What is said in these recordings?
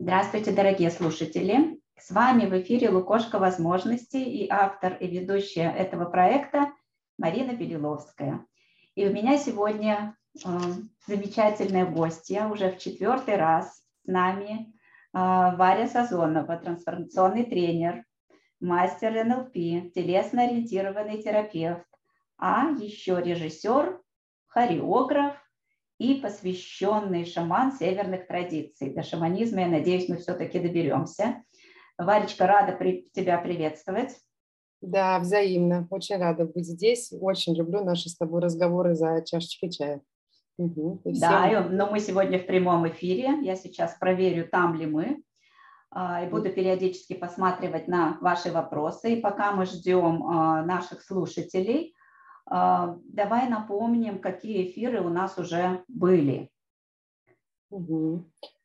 Здравствуйте, дорогие слушатели! С вами в эфире Лукошка возможностей и автор и ведущая этого проекта Марина Белиловская. И у меня сегодня э, замечательная гостья, уже в четвертый раз с нами э, Варя Сазонова, трансформационный тренер, мастер НЛП, телесно-ориентированный терапевт, а еще режиссер, хореограф и посвященный шаман северных традиций. До шаманизма, я надеюсь, мы все-таки доберемся. Варечка, рада при, тебя приветствовать. Да, взаимно. Очень рада быть здесь. Очень люблю наши с тобой разговоры за чашечкой чая. Угу. Да, но мы сегодня в прямом эфире. Я сейчас проверю, там ли мы. А, и буду периодически посматривать на ваши вопросы. И пока мы ждем а, наших слушателей, давай напомним, какие эфиры у нас уже были.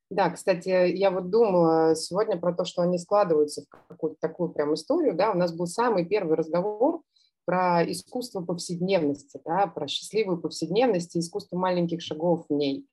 Да, кстати, я вот думала сегодня про то, что они складываются в какую-то такую прям историю. Да, у нас был самый первый разговор про искусство повседневности, да, про счастливую повседневность и искусство маленьких шагов в ней.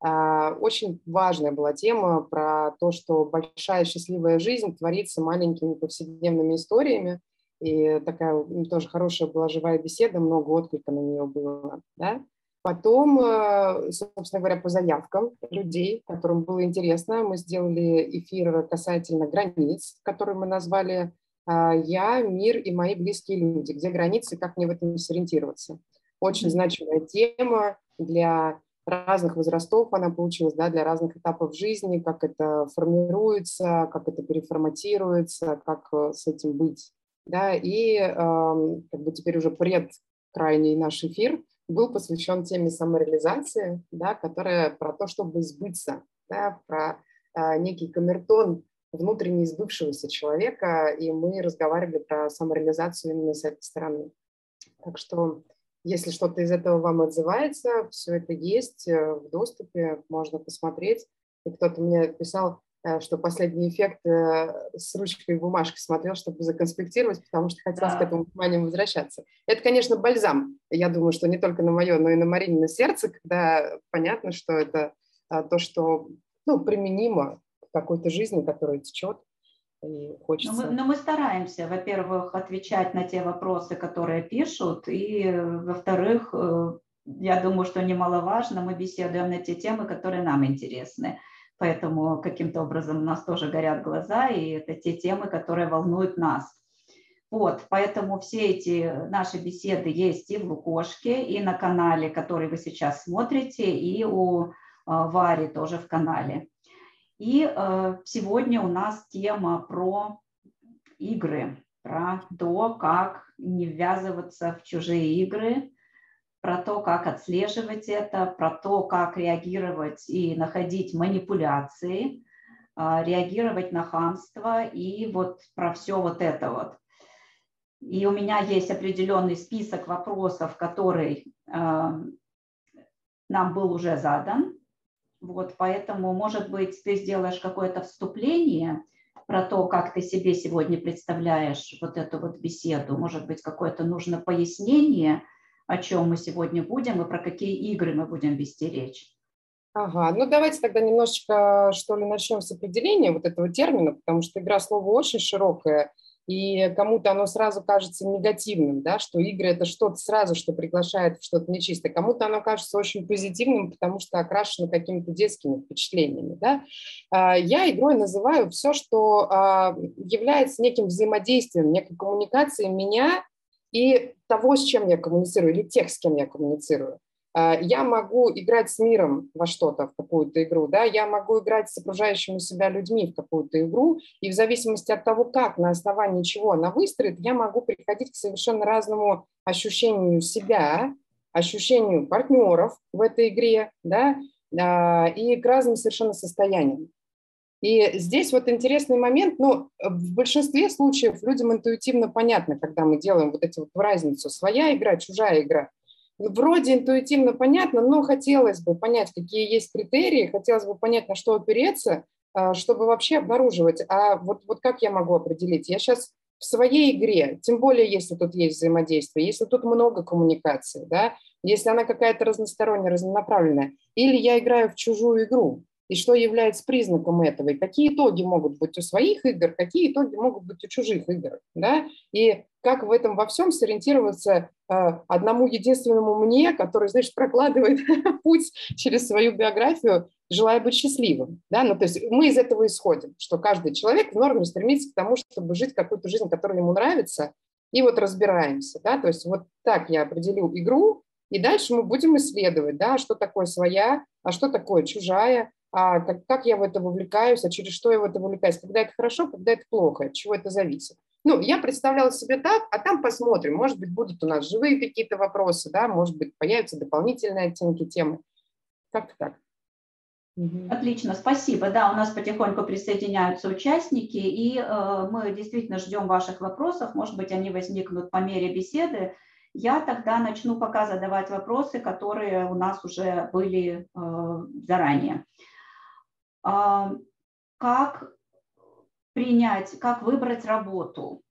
А, очень важная была тема про то, что большая счастливая жизнь творится маленькими повседневными историями, и такая тоже хорошая была живая беседа, много отклика на нее было. Да? Потом, э, собственно говоря, по заявкам людей, которым было интересно, мы сделали эфир касательно границ, который мы назвали а, «Я, мир и мои близкие люди», где границы, как мне в этом сориентироваться. Очень значимая тема для разных возрастов она получилась, да, для разных этапов жизни, как это формируется, как это переформатируется, как э, с этим быть да, и как бы теперь уже предкрайний наш эфир был посвящен теме самореализации, да, которая про то, чтобы сбыться, да, про а, некий камертон внутренне избывшегося человека, и мы разговаривали про самореализацию именно с этой стороны. Так что, если что-то из этого вам отзывается, все это есть э, в доступе, можно посмотреть. И кто-то мне писал, Э, что последний эффект э, с ручкой и бумажкой смотрел, чтобы законспектировать, потому что хотелось да. к этому вниманию возвращаться. Это, конечно, бальзам. Я думаю, что не только на мое, но и на Маринина сердце, когда понятно, что это а, то, что ну, применимо к какой-то жизни, которая течет. И хочется... но, мы, но мы стараемся, во-первых, отвечать на те вопросы, которые пишут, и, во-вторых, э, я думаю, что немаловажно, мы беседуем на те темы, которые нам интересны поэтому каким-то образом у нас тоже горят глаза, и это те темы, которые волнуют нас. Вот, поэтому все эти наши беседы есть и в Лукошке, и на канале, который вы сейчас смотрите, и у э, Вари тоже в канале. И э, сегодня у нас тема про игры, про то, как не ввязываться в чужие игры, про то, как отслеживать это, про то, как реагировать и находить манипуляции, а, реагировать на хамство и вот про все вот это вот. И у меня есть определенный список вопросов, который а, нам был уже задан. Вот, поэтому, может быть, ты сделаешь какое-то вступление про то, как ты себе сегодня представляешь вот эту вот беседу. Может быть, какое-то нужно пояснение – о чем мы сегодня будем и про какие игры мы будем вести речь. Ага, ну давайте тогда немножечко, что ли, начнем с определения вот этого термина, потому что игра слова очень широкая, и кому-то оно сразу кажется негативным, да, что игры – это что-то сразу, что приглашает в что-то нечистое. Кому-то оно кажется очень позитивным, потому что окрашено какими-то детскими впечатлениями. Да. А, я игрой называю все, что а, является неким взаимодействием, некой коммуникацией меня и того, с чем я коммуницирую, или тех, с кем я коммуницирую. А, я могу играть с миром во что-то, в какую-то игру, да, я могу играть с окружающими себя людьми в какую-то игру, и в зависимости от того, как, на основании чего она выстроит, я могу приходить к совершенно разному ощущению себя, ощущению партнеров в этой игре, да, а, и к разным совершенно состояниям. И здесь вот интересный момент, ну, в большинстве случаев людям интуитивно понятно, когда мы делаем вот эти вот разницу, своя игра, чужая игра. Вроде интуитивно понятно, но хотелось бы понять, какие есть критерии, хотелось бы понять, на что опереться, а, чтобы вообще обнаруживать. А вот, вот как я могу определить? Я сейчас в своей игре, тем более, если тут есть взаимодействие, если тут много коммуникации, да, если она какая-то разносторонняя, разнонаправленная, или я играю в чужую игру, и что является признаком этого, и какие итоги могут быть у своих игр, какие итоги могут быть у чужих игр, да, и как в этом во всем сориентироваться э, одному единственному мне, который, значит, прокладывает путь через свою биографию, желая быть счастливым, да, ну, то есть мы из этого исходим, что каждый человек в норме стремится к тому, чтобы жить какую-то жизнь, которая ему нравится, и вот разбираемся, да, то есть вот так я определю игру, и дальше мы будем исследовать, да, что такое своя, а что такое чужая, а как, как я в это вовлекаюсь, а через что я в это вовлекаюсь, когда это хорошо, когда это плохо, от чего это зависит. Ну, я представляла себе так, а там посмотрим, может быть, будут у нас живые какие-то вопросы, да, может быть, появятся дополнительные оттенки темы. Как-то так. Отлично, спасибо. Да, у нас потихоньку присоединяются участники, и э, мы действительно ждем ваших вопросов. Может быть, они возникнут по мере беседы. Я тогда начну пока задавать вопросы, которые у нас уже были э, заранее. А, как принять, как выбрать работу,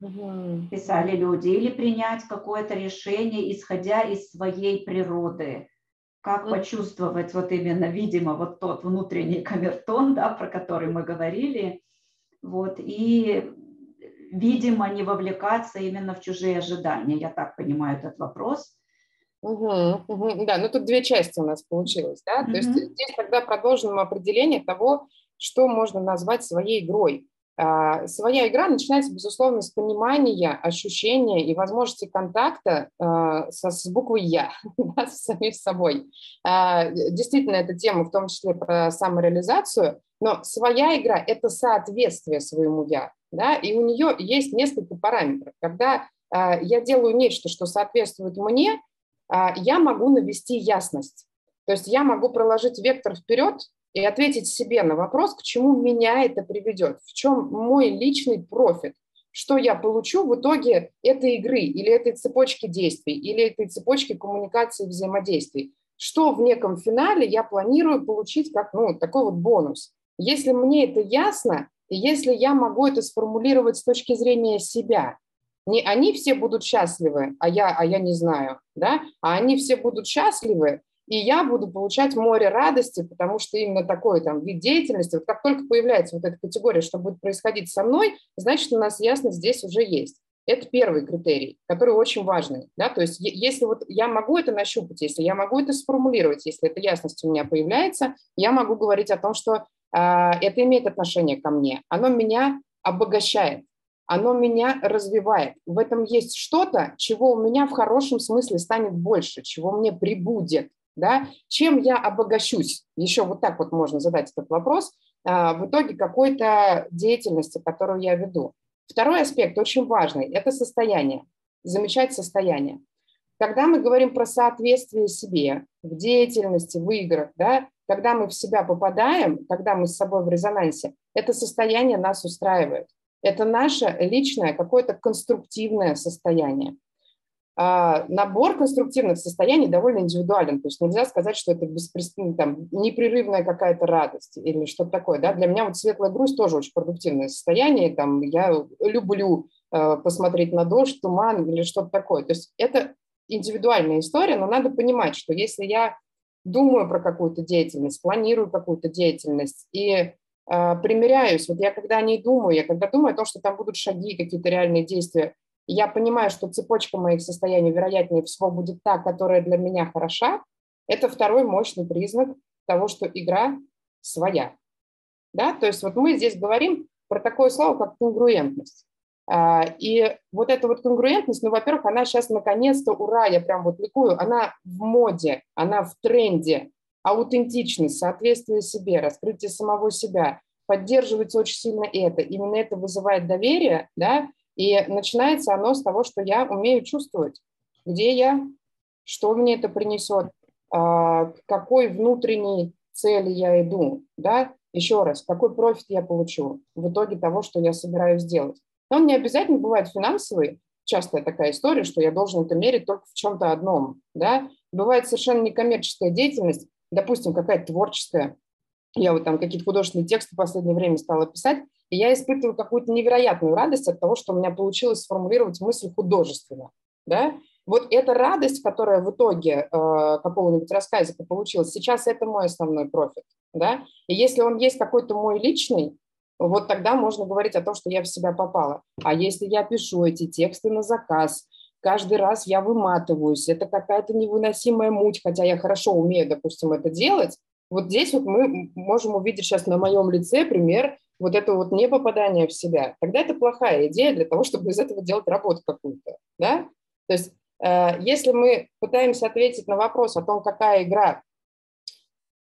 писали люди, или принять какое-то решение, исходя из своей природы. Как почувствовать вот именно, видимо, вот тот внутренний камертон, да, про который мы говорили, вот, и, видимо, не вовлекаться именно в чужие ожидания. Я так понимаю этот вопрос. Угу, угу. Да, ну тут две части у нас получилось, да, угу. то есть здесь тогда продолжим определение того, что можно назвать своей игрой. А, своя игра начинается, безусловно, с понимания, ощущения и возможности контакта а, со, с буквой «Я», да, с самим собой. А, действительно, эта тема в том числе про самореализацию, но своя игра – это соответствие своему «Я», да, и у нее есть несколько параметров. Когда я делаю нечто, что соответствует мне – а, я могу навести ясность. То есть я могу проложить вектор вперед и ответить себе на вопрос, к чему меня это приведет, в чем мой личный профит, что я получу в итоге этой игры или этой цепочки действий, или этой цепочки коммуникации взаимодействий. Что в неком финале я планирую получить как ну, такой вот бонус. Если мне это ясно, и если я могу это сформулировать с точки зрения себя, не они все будут счастливы, а я, а я не знаю, да, а они все будут счастливы, и я буду получать море радости, потому что именно такой там вид деятельности, вот как только появляется вот эта категория, что будет происходить со мной, значит, у нас ясность здесь уже есть. Это первый критерий, который очень важный. Да? То есть если вот я могу это нащупать, если я могу это сформулировать, если эта ясность у меня появляется, я могу говорить о том, что э, это имеет отношение ко мне, оно меня обогащает оно меня развивает. В этом есть что-то, чего у меня в хорошем смысле станет больше, чего мне прибудет. Да? Чем я обогащусь? Еще вот так вот можно задать этот вопрос. А, в итоге какой-то деятельности, которую я веду. Второй аспект очень важный – это состояние. Замечать состояние. Когда мы говорим про соответствие себе в деятельности, в играх, да, когда мы в себя попадаем, когда мы с собой в резонансе, это состояние нас устраивает. Это наше личное какое-то конструктивное состояние. А, набор конструктивных состояний довольно индивидуален, то есть нельзя сказать, что это беспрестанно, там, непрерывная какая-то радость или что-то такое. Да? Для меня вот светлая грусть тоже очень продуктивное состояние, там, я люблю э, посмотреть на дождь, туман или что-то такое. То есть это индивидуальная история, но надо понимать, что если я думаю про какую-то деятельность, планирую какую-то деятельность и примеряюсь. Вот я когда не думаю, я когда думаю о том, что там будут шаги, какие-то реальные действия, я понимаю, что цепочка моих состояний, вероятнее всего, будет та, которая для меня хороша, это второй мощный признак того, что игра своя. Да? То есть вот мы здесь говорим про такое слово, как конгруентность. А, и вот эта вот конгруентность, ну, во-первых, она сейчас наконец-то, ура, я прям вот ликую, она в моде, она в тренде, аутентичность, соответствие себе, раскрытие самого себя, поддерживается очень сильно это. Именно это вызывает доверие, да, и начинается оно с того, что я умею чувствовать, где я, что мне это принесет, а, к какой внутренней цели я иду, да, еще раз, какой профит я получу в итоге того, что я собираюсь сделать. Но он не обязательно бывает финансовый, частая такая история, что я должен это мерить только в чем-то одном, да. Бывает совершенно некоммерческая деятельность, допустим, какая-то творческая, я вот там какие-то художественные тексты в последнее время стала писать, и я испытываю какую-то невероятную радость от того, что у меня получилось сформулировать мысль художественно, да, Вот эта радость, которая в итоге э, какого-нибудь рассказика получилась, сейчас это мой основной профит. Да? И если он есть какой-то мой личный, вот тогда можно говорить о том, что я в себя попала. А если я пишу эти тексты на заказ, каждый раз я выматываюсь, это какая-то невыносимая муть, хотя я хорошо умею, допустим, это делать, вот здесь вот мы можем увидеть сейчас на моем лице пример вот этого вот непопадания в себя. Тогда это плохая идея для того, чтобы из этого делать работу какую-то. Да? То есть э, если мы пытаемся ответить на вопрос о том, какая игра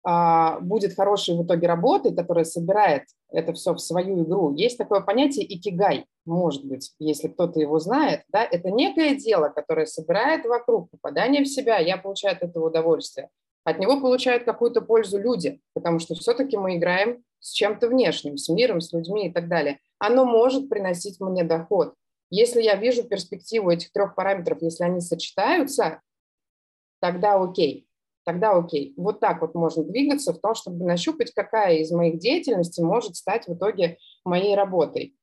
будет хорошей в итоге работой, которая собирает это все в свою игру. Есть такое понятие икигай, может быть, если кто-то его знает. Да? Это некое дело, которое собирает вокруг попадание в себя, я получаю от этого удовольствие. От него получают какую-то пользу люди, потому что все-таки мы играем с чем-то внешним, с миром, с людьми и так далее. Оно может приносить мне доход. Если я вижу перспективу этих трех параметров, если они сочетаются, тогда окей тогда окей. Вот так вот можно двигаться в том, чтобы нащупать, какая из моих деятельностей может стать в итоге моей работой.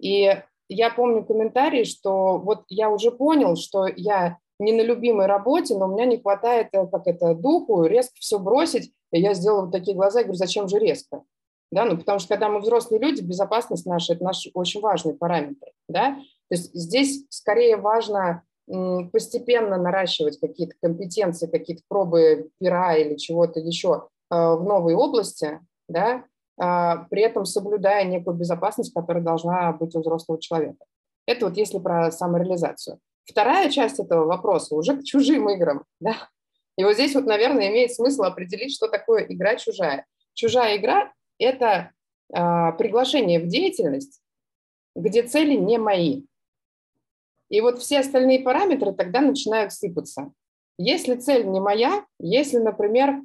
И я помню комментарий, что вот я уже понял, что я не на любимой работе, но у меня не хватает, э, как это, духу, резко все бросить. И я сделала вот такие глаза и говорю, зачем же резко? Да, ну потому что когда мы взрослые люди, безопасность наша – это наш очень важный параметр. Да? То есть здесь скорее важно постепенно наращивать какие-то компетенции, какие-то пробы пера или чего-то еще а, в новой области, да, а, при этом соблюдая некую безопасность, которая должна быть у взрослого человека. Это вот если про самореализацию. Вторая часть этого вопроса уже к чужим играм. Да? И вот здесь вот, наверное, имеет смысл определить, что такое игра чужая. Чужая игра – это э, приглашение в деятельность, где цели не мои. И вот все остальные параметры тогда начинают сыпаться. Если цель не моя, если, например,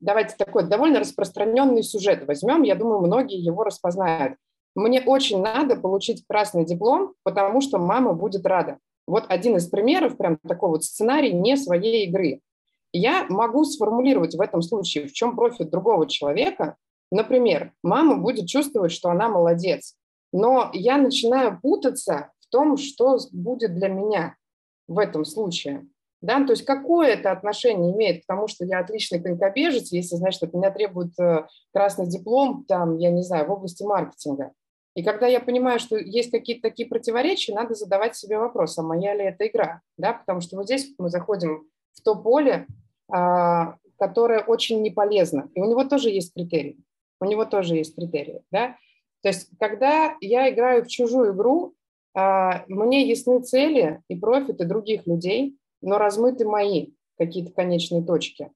давайте такой довольно распространенный сюжет возьмем, я думаю, многие его распознают. Мне очень надо получить красный диплом, потому что мама будет рада. Вот один из примеров, прям такой вот сценарий не своей игры. Я могу сформулировать в этом случае, в чем профит другого человека. Например, мама будет чувствовать, что она молодец, но я начинаю путаться том, что будет для меня в этом случае. Да? То есть какое это отношение имеет к тому, что я отличный конькобежец, если, значит, от меня требует э, красный диплом, там, я не знаю, в области маркетинга. И когда я понимаю, что есть какие-то такие противоречия, надо задавать себе вопрос, а моя ли это игра? Да? Потому что вот здесь мы заходим в то поле, а, которое очень не полезно. И у него тоже есть критерии. У него тоже есть критерии. Да? То есть когда я играю в чужую игру, мне ясны цели и профиты других людей, но размыты мои какие-то конечные точки.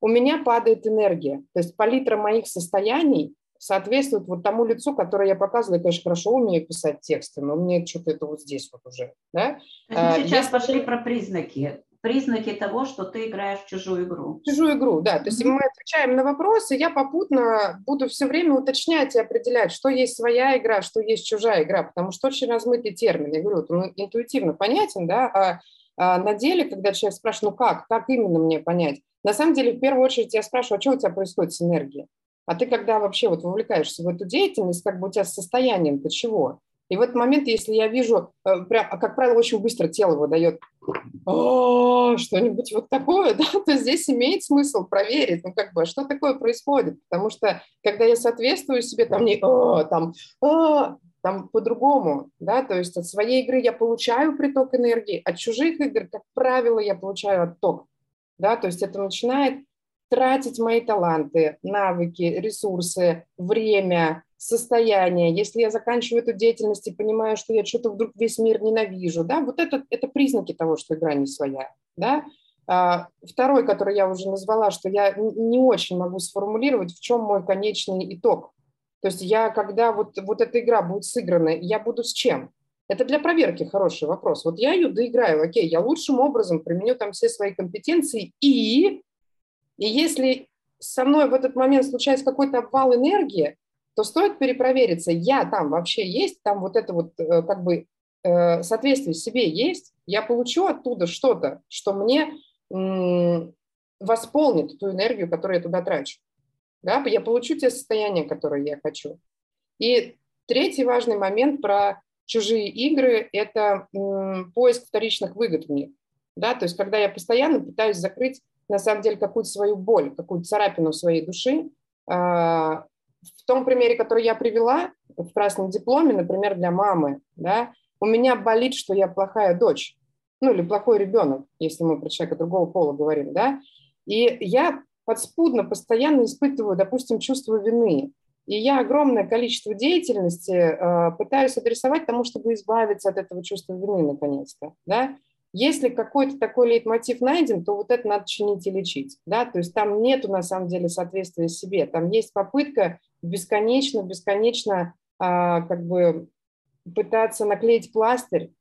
У меня падает энергия, то есть палитра моих состояний соответствует вот тому лицу, которое я показываю. Я, конечно, хорошо умею писать тексты, но мне что-то это вот здесь вот уже. Да? Мы а, сейчас Если... пошли про признаки признаки того, что ты играешь в чужую игру. Чужую игру, да. То есть mm-hmm. мы отвечаем на вопросы, я попутно буду все время уточнять и определять, что есть своя игра, что есть чужая игра, потому что очень размытый термин. Я говорю, он интуитивно понятен, да, а, а на деле, когда человек спрашивает, ну как, как именно мне понять? На самом деле, в первую очередь я спрашиваю, а что у тебя происходит с энергией? А ты когда вообще вот вовлекаешься в эту деятельность, как бы у тебя с состоянием-то чего? И в этот момент, если я вижу, э, прям, а, как правило, очень быстро тело выдает что-нибудь вот такое, да, то здесь имеет смысл проверить, ну как бы, что такое происходит, потому что когда я соответствую себе, там не там, там по-другому, да, то есть от своей игры я получаю приток энергии, от чужих игр, как правило, я получаю отток, да, то есть это начинает тратить мои таланты, навыки, ресурсы, время, состояние, если я заканчиваю эту деятельность и понимаю, что я что-то вдруг весь мир ненавижу, да, вот это, это признаки того, что игра не своя, да. А, второй, который я уже назвала, что я не очень могу сформулировать, в чем мой конечный итог. То есть я, когда вот, вот эта игра будет сыграна, я буду с чем? Это для проверки хороший вопрос. Вот я ее доиграю, окей, я лучшим образом применю там все свои компетенции, и, и если со мной в этот момент случается какой-то обвал энергии, то стоит перепровериться, я там вообще есть, там вот это вот э, как бы э, соответствие себе есть, я получу оттуда что-то, что мне восполнит ту энергию, которую я туда трачу. Да? Я получу те состояния, которые я хочу. И третий важный момент про чужие игры – это поиск вторичных выгод в них. Да? То есть когда я постоянно пытаюсь закрыть на самом деле какую-то свою боль, какую-то царапину своей души. В том примере, который я привела, в красном дипломе, например, для мамы, да, у меня болит, что я плохая дочь, ну или плохой ребенок, если мы про человека другого пола говорим, да, и я подспудно постоянно испытываю, допустим, чувство вины. И я огромное количество деятельности э, пытаюсь адресовать тому, чтобы избавиться от этого чувства вины наконец-то. Да? Если какой-то такой лейтмотив найден, то вот это надо чинить и лечить. Да? То есть там нету на самом деле соответствия себе. Там есть попытка бесконечно, бесконечно а, как бы пытаться наклеить пластырь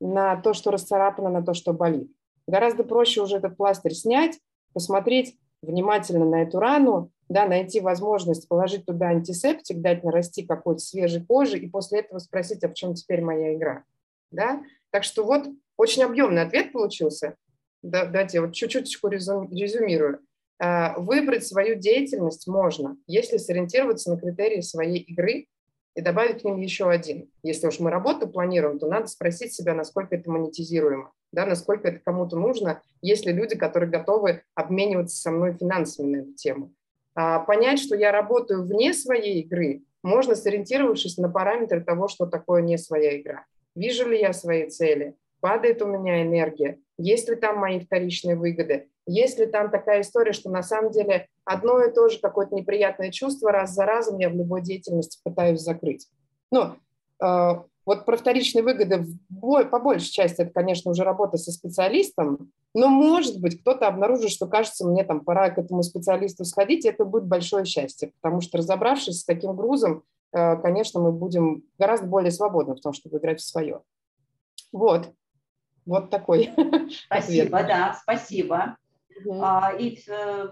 на то, что расцарапано, на то, что болит. Гораздо проще уже этот пластырь снять, посмотреть внимательно на эту рану, да, найти возможность положить туда антисептик, дать нарасти какой-то свежей кожи и после этого спросить, а в чем теперь моя игра. Да? Так что вот очень объемный ответ получился. Да, давайте я вот чуть-чуть резюмирую. А, выбрать свою деятельность можно, если сориентироваться на критерии своей игры и добавить к ним еще один. Если уж мы работу планируем, то надо спросить себя, насколько это монетизируемо, да, насколько это кому-то нужно, есть ли люди, которые готовы обмениваться со мной финансами на эту тему. А понять, что я работаю вне своей игры, можно сориентировавшись на параметры того, что такое не своя игра. Вижу ли я свои цели? Падает у меня энергия, есть ли там мои вторичные выгоды, есть ли там такая история, что на самом деле одно и то же какое-то неприятное чувство раз за разом я в любой деятельности пытаюсь закрыть. Ну, э, вот про вторичные выгоды по большей части это, конечно, уже работа со специалистом, но, может быть, кто-то обнаружит, что, кажется, мне там пора к этому специалисту сходить, и это будет большое счастье, потому что, разобравшись с таким грузом, э, конечно, мы будем гораздо более свободны в том, чтобы играть в свое. Вот. Вот такой. Спасибо, ответ. да, спасибо. Угу. И э,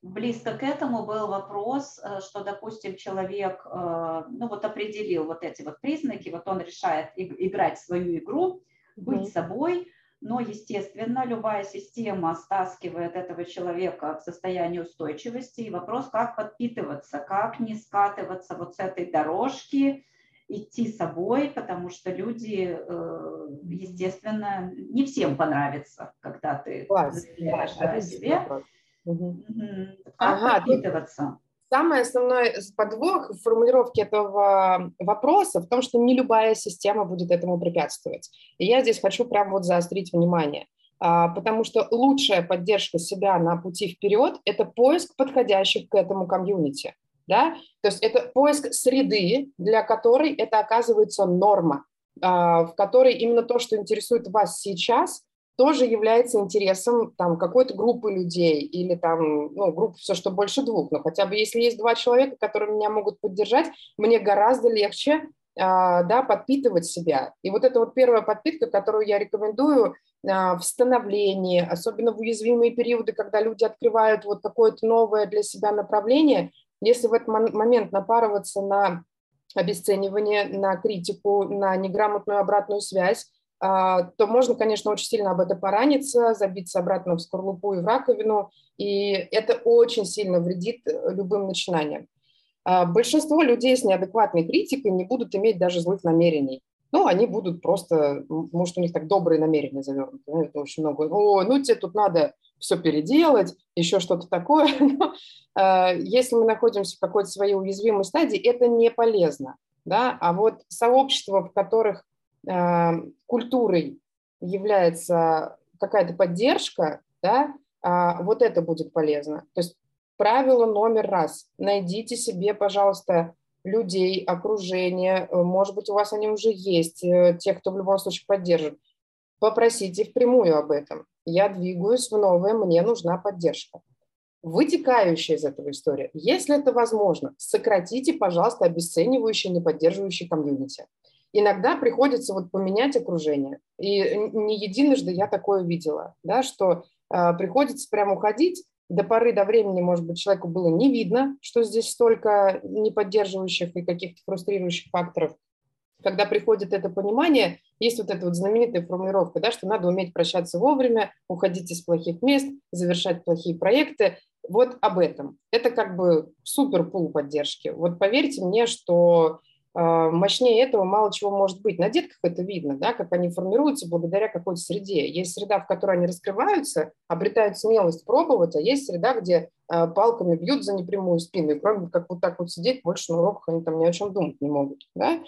близко к этому был вопрос, э, что, допустим, человек, э, ну вот определил вот эти вот признаки, вот он решает играть свою игру, быть угу. собой, но, естественно, любая система стаскивает этого человека в состояние устойчивости. И вопрос, как подпитываться, как не скатываться вот с этой дорожки, идти собой, потому что люди, э, естественно, не всем понравится, когда ты заявляешь о себе. Угу. Как ага? Самый основной подвох в формулировке этого вопроса в том, что не любая система будет этому препятствовать. И я здесь хочу прямо вот заострить внимание, а, потому что лучшая поддержка себя на пути вперед – это поиск подходящих к этому комьюнити да, то есть это поиск среды, для которой это оказывается норма, а, в которой именно то, что интересует вас сейчас, тоже является интересом там какой-то группы людей или там, ну, группы все, что больше двух, но хотя бы если есть два человека, которые меня могут поддержать, мне гораздо легче а, да, подпитывать себя. И вот это вот первая подпитка, которую я рекомендую а, в становлении, особенно в уязвимые периоды, когда люди открывают вот какое-то новое для себя направление, если в этот момент напарываться на обесценивание, на критику, на неграмотную обратную связь, а, то можно, конечно, очень сильно об этом пораниться, забиться обратно в скорлупу и в раковину, и это очень сильно вредит э, любым начинаниям. А, большинство людей с неадекватной критикой не будут иметь даже злых намерений. Ну, они будут просто, может, у них так добрые намерения завернуты. Ну, это очень много. О, ну тебе тут надо все переделать, еще что-то такое. Но, э, если мы находимся в какой-то своей уязвимой стадии, это не полезно. Да? А вот сообщества, в которых э, культурой является какая-то поддержка, да, э, вот это будет полезно. То есть правило номер раз. Найдите себе, пожалуйста, людей, окружение, может быть, у вас они уже есть, э, тех, кто в любом случае поддержит. Попросите впрямую об этом я двигаюсь в новое, мне нужна поддержка. Вытекающая из этого история, если это возможно, сократите, пожалуйста, обесценивающие, неподдерживающие комьюнити. Иногда приходится вот поменять окружение. И не единожды я такое видела, да, что э, приходится прямо уходить, до поры до времени, может быть, человеку было не видно, что здесь столько неподдерживающих и каких-то фрустрирующих факторов. Когда приходит это понимание, есть вот эта вот знаменитая формулировка, да, что надо уметь прощаться вовремя, уходить из плохих мест, завершать плохие проекты. Вот об этом. Это как бы супер пул поддержки. Вот поверьте мне, что а, мощнее этого мало чего может быть. На детках это видно, да, как они формируются благодаря какой-то среде. Есть среда, в которой они раскрываются, обретают смелость пробовать, а есть среда, где а, палками бьют за непрямую спину, и кроме как вот так вот сидеть, больше на уроках они там ни о чем думать не могут. Да?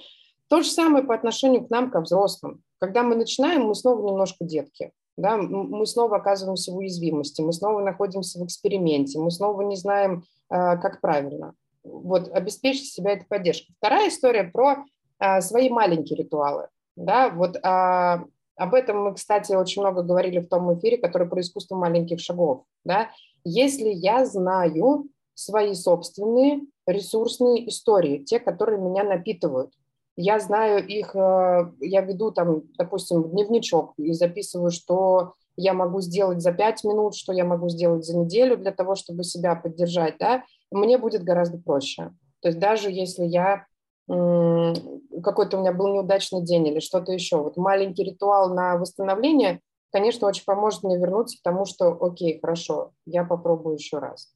То же самое по отношению к нам, ко взрослым. Когда мы начинаем, мы снова немножко детки. Да? Мы снова оказываемся в уязвимости, мы снова находимся в эксперименте, мы снова не знаем, а, как правильно вот, обеспечить себя этой поддержкой. Вторая история про а, свои маленькие ритуалы. Да, вот а, об этом мы, кстати, очень много говорили в том эфире, который про искусство маленьких шагов. Да? Если я знаю свои собственные ресурсные истории, те, которые меня напитывают, я знаю их, э, я веду там, допустим, дневничок и записываю, что я могу сделать за пять минут, что я могу сделать за неделю для того, чтобы себя поддержать, да, мне будет гораздо проще. То есть даже если я какой-то у меня был неудачный день или что-то еще, вот маленький ритуал на восстановление, конечно, очень поможет мне вернуться к тому, что окей, хорошо, я попробую еще раз.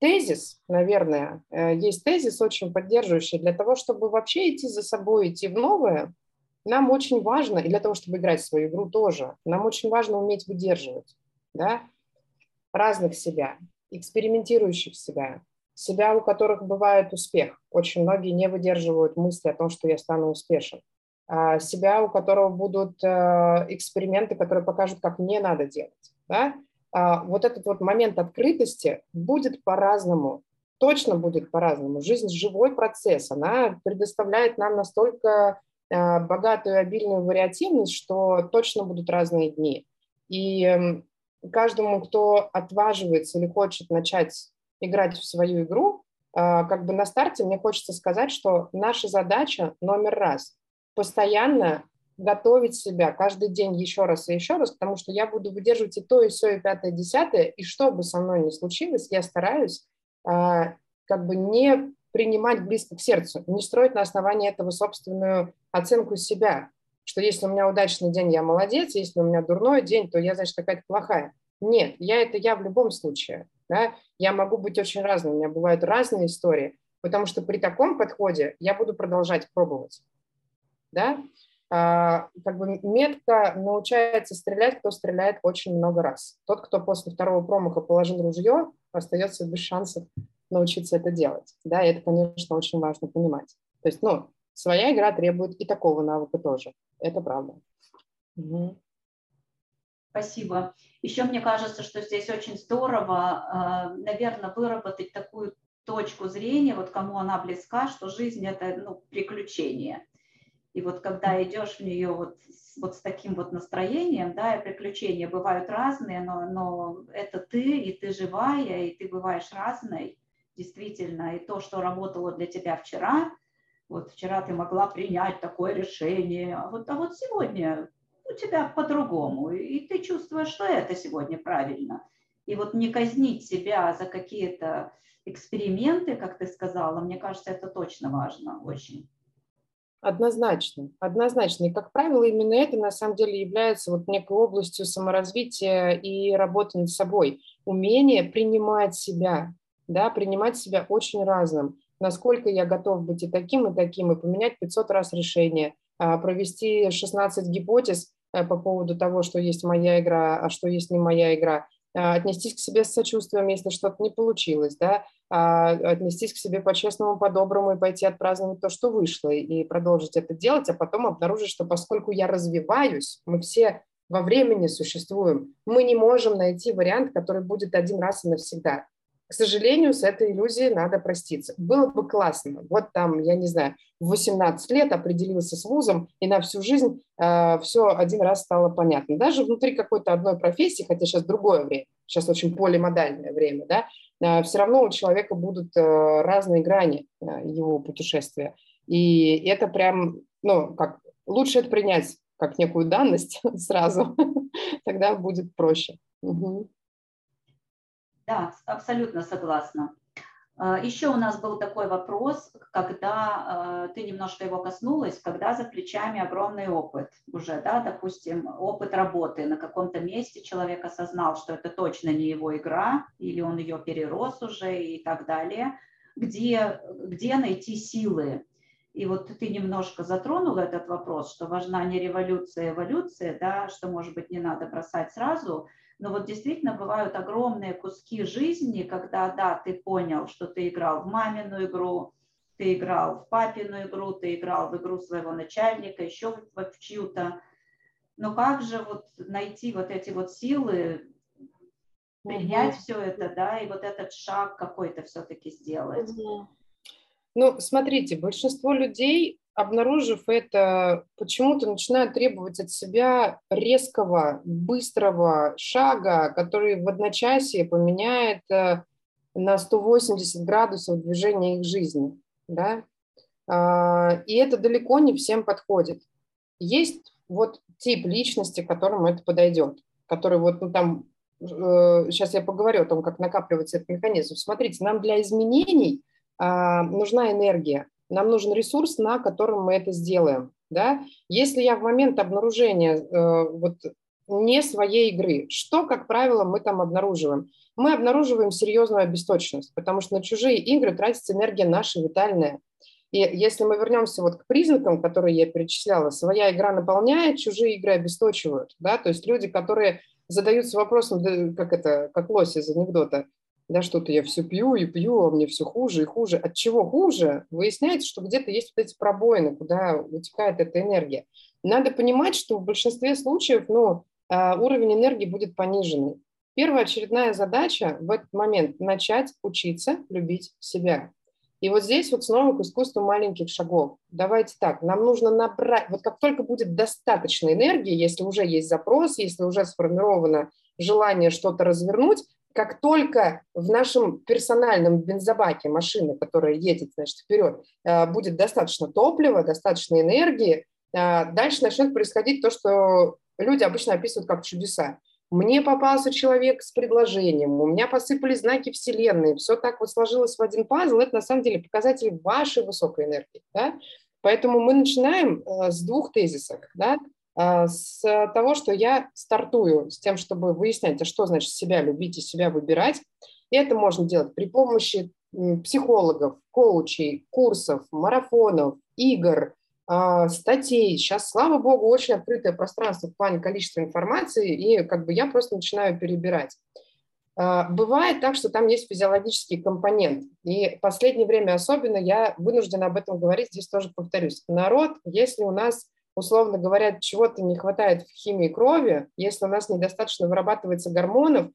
Тезис, наверное, э, есть тезис очень поддерживающий. Для того, чтобы вообще идти за собой, идти в новое, нам очень важно, и для того, чтобы играть в свою игру тоже, нам очень важно уметь выдерживать да, разных себя экспериментирующих себя, себя, у которых бывает успех. Очень многие не выдерживают мысли о том, что я стану успешен. А себя, у которого будут э, эксперименты, которые покажут, как не надо делать. Да? А вот этот вот момент открытости будет по-разному, точно будет по-разному. Жизнь – живой процесс, она предоставляет нам настолько э, богатую обильную вариативность, что точно будут разные дни. И эм, каждому, кто отваживается или хочет начать играть в свою игру, а, как бы на старте мне хочется сказать, что наша задача номер раз – постоянно готовить себя каждый день еще раз и еще раз, потому что я буду выдерживать и то, и все, и пятое, и десятое, и что бы со мной ни случилось, я стараюсь а, как бы не принимать близко к сердцу, не строить на основании этого собственную оценку себя, что если у меня удачный день, я молодец, если у меня дурной день, то я, значит, какая-то плохая. Нет, я это я в любом случае. Да? Я могу быть очень разной, у меня бывают разные истории, потому что при таком подходе я буду продолжать пробовать. Да? А, как бы метко научается стрелять, кто стреляет очень много раз. Тот, кто после второго промаха положил ружье, остается без шансов научиться это делать. Да, и это, конечно, очень важно понимать. То есть, ну, своя игра требует и такого навыка тоже. Это правда. Угу. Спасибо. Еще мне кажется, что здесь очень здорово, э, наверное, выработать такую точку зрения, вот кому она близка, что жизнь это ну, приключение. И вот когда идешь в нее вот, вот с таким вот настроением, да, и приключения бывают разные, но, но это ты, и ты живая, и ты бываешь разной, действительно. И то, что работало для тебя вчера, вот вчера ты могла принять такое решение, а вот, а вот сегодня у тебя по-другому, и ты чувствуешь, что это сегодня правильно. И вот не казнить себя за какие-то эксперименты, как ты сказала, мне кажется, это точно важно очень. Однозначно, однозначно. И, как правило, именно это на самом деле является вот некой областью саморазвития и работы над собой. Умение принимать себя, да, принимать себя очень разным насколько я готов быть и таким, и таким, и поменять 500 раз решение, а, провести 16 гипотез э, по поводу того, что есть моя игра, а что есть не моя игра, отнестись к себе с сочувствием, если что-то не получилось, да, а, отнестись к себе по-честному, по-доброму и пойти отпраздновать то, что вышло, и продолжить это делать, а потом обнаружить, что поскольку я развиваюсь, мы все во времени существуем, мы не можем найти вариант, который будет один раз и навсегда. К сожалению, с этой иллюзией надо проститься. Было бы классно. Вот там, я не знаю, в 18 лет определился с вузом, и на всю жизнь э, все один раз стало понятно. Даже внутри какой-то одной профессии, хотя сейчас другое время, сейчас очень полимодальное время, да, э, все равно у человека будут э, разные грани э, его путешествия. И это прям, ну, как, лучше это принять как некую данность сразу, тогда будет проще. Угу. Да, абсолютно согласна. А, Еще у нас был такой вопрос, когда а, ты немножко его коснулась, когда за плечами огромный опыт уже, да, допустим, опыт работы на каком-то месте человек осознал, что это точно не его игра, или он ее перерос уже и так далее. где, где найти силы. И вот ты немножко затронул этот вопрос, что важна не революция, а эволюция, да, что, может быть, не надо бросать сразу, но вот действительно бывают огромные куски жизни, когда, да, ты понял, что ты играл в мамину игру, ты играл в папину игру, ты играл в игру своего начальника, еще в, в чью-то. Но как же вот найти вот эти вот силы, принять угу. все это, да, и вот этот шаг какой-то все-таки сделать? Угу. Ну, смотрите, большинство людей, обнаружив это, почему-то начинают требовать от себя резкого, быстрого шага, который в одночасье поменяет э, на 180 градусов движение их жизни. Да? А, и это далеко не всем подходит. Есть вот тип личности, которому это подойдет, который вот ну, там, сейчас э, я поговорю о том, как накапливается этот механизм. Смотрите, нам для изменений – а, нужна энергия, нам нужен ресурс, на котором мы это сделаем. Да? Если я в момент обнаружения э, вот, не своей игры, что, как правило, мы там обнаруживаем? Мы обнаруживаем серьезную обесточенность, потому что на чужие игры тратится энергия наша витальная. И если мы вернемся вот к признакам, которые я перечисляла, своя игра наполняет, чужие игры обесточивают. Да? То есть люди, которые задаются вопросом, как это, как лось из анекдота, да, что-то я все пью и пью, а мне все хуже и хуже. От чего хуже? Выясняется, что где-то есть вот эти пробоины, куда вытекает эта энергия. Надо понимать, что в большинстве случаев ну, а, уровень энергии будет пониженный. Первая очередная задача в этот момент – начать учиться любить себя. И вот здесь вот снова к искусству маленьких шагов. Давайте так, нам нужно набрать, вот как только будет достаточно энергии, если уже есть запрос, если уже сформировано желание что-то развернуть, как только в нашем персональном бензобаке машины, которая едет значит, вперед, э, будет достаточно топлива, достаточно энергии, э, дальше начнет происходить то, что люди обычно описывают как чудеса. Мне попался человек с предложением, у меня посыпались знаки Вселенной, все так вот сложилось в один пазл, это на самом деле показатель вашей высокой энергии. Да? Поэтому мы начинаем э, с двух тезисов. Да? А, с того, что я стартую с тем, чтобы выяснять, а что значит себя любить и себя выбирать. И это можно делать при помощи психологов, коучей, курсов, марафонов, игр, а, статей. Сейчас, слава богу, очень открытое пространство в плане количества информации, и как бы я просто начинаю перебирать. А, бывает так, что там есть физиологический компонент. И в последнее время особенно я вынуждена об этом говорить, здесь тоже повторюсь. Народ, если у нас условно говоря, чего-то не хватает в химии крови, если у нас недостаточно вырабатывается гормонов,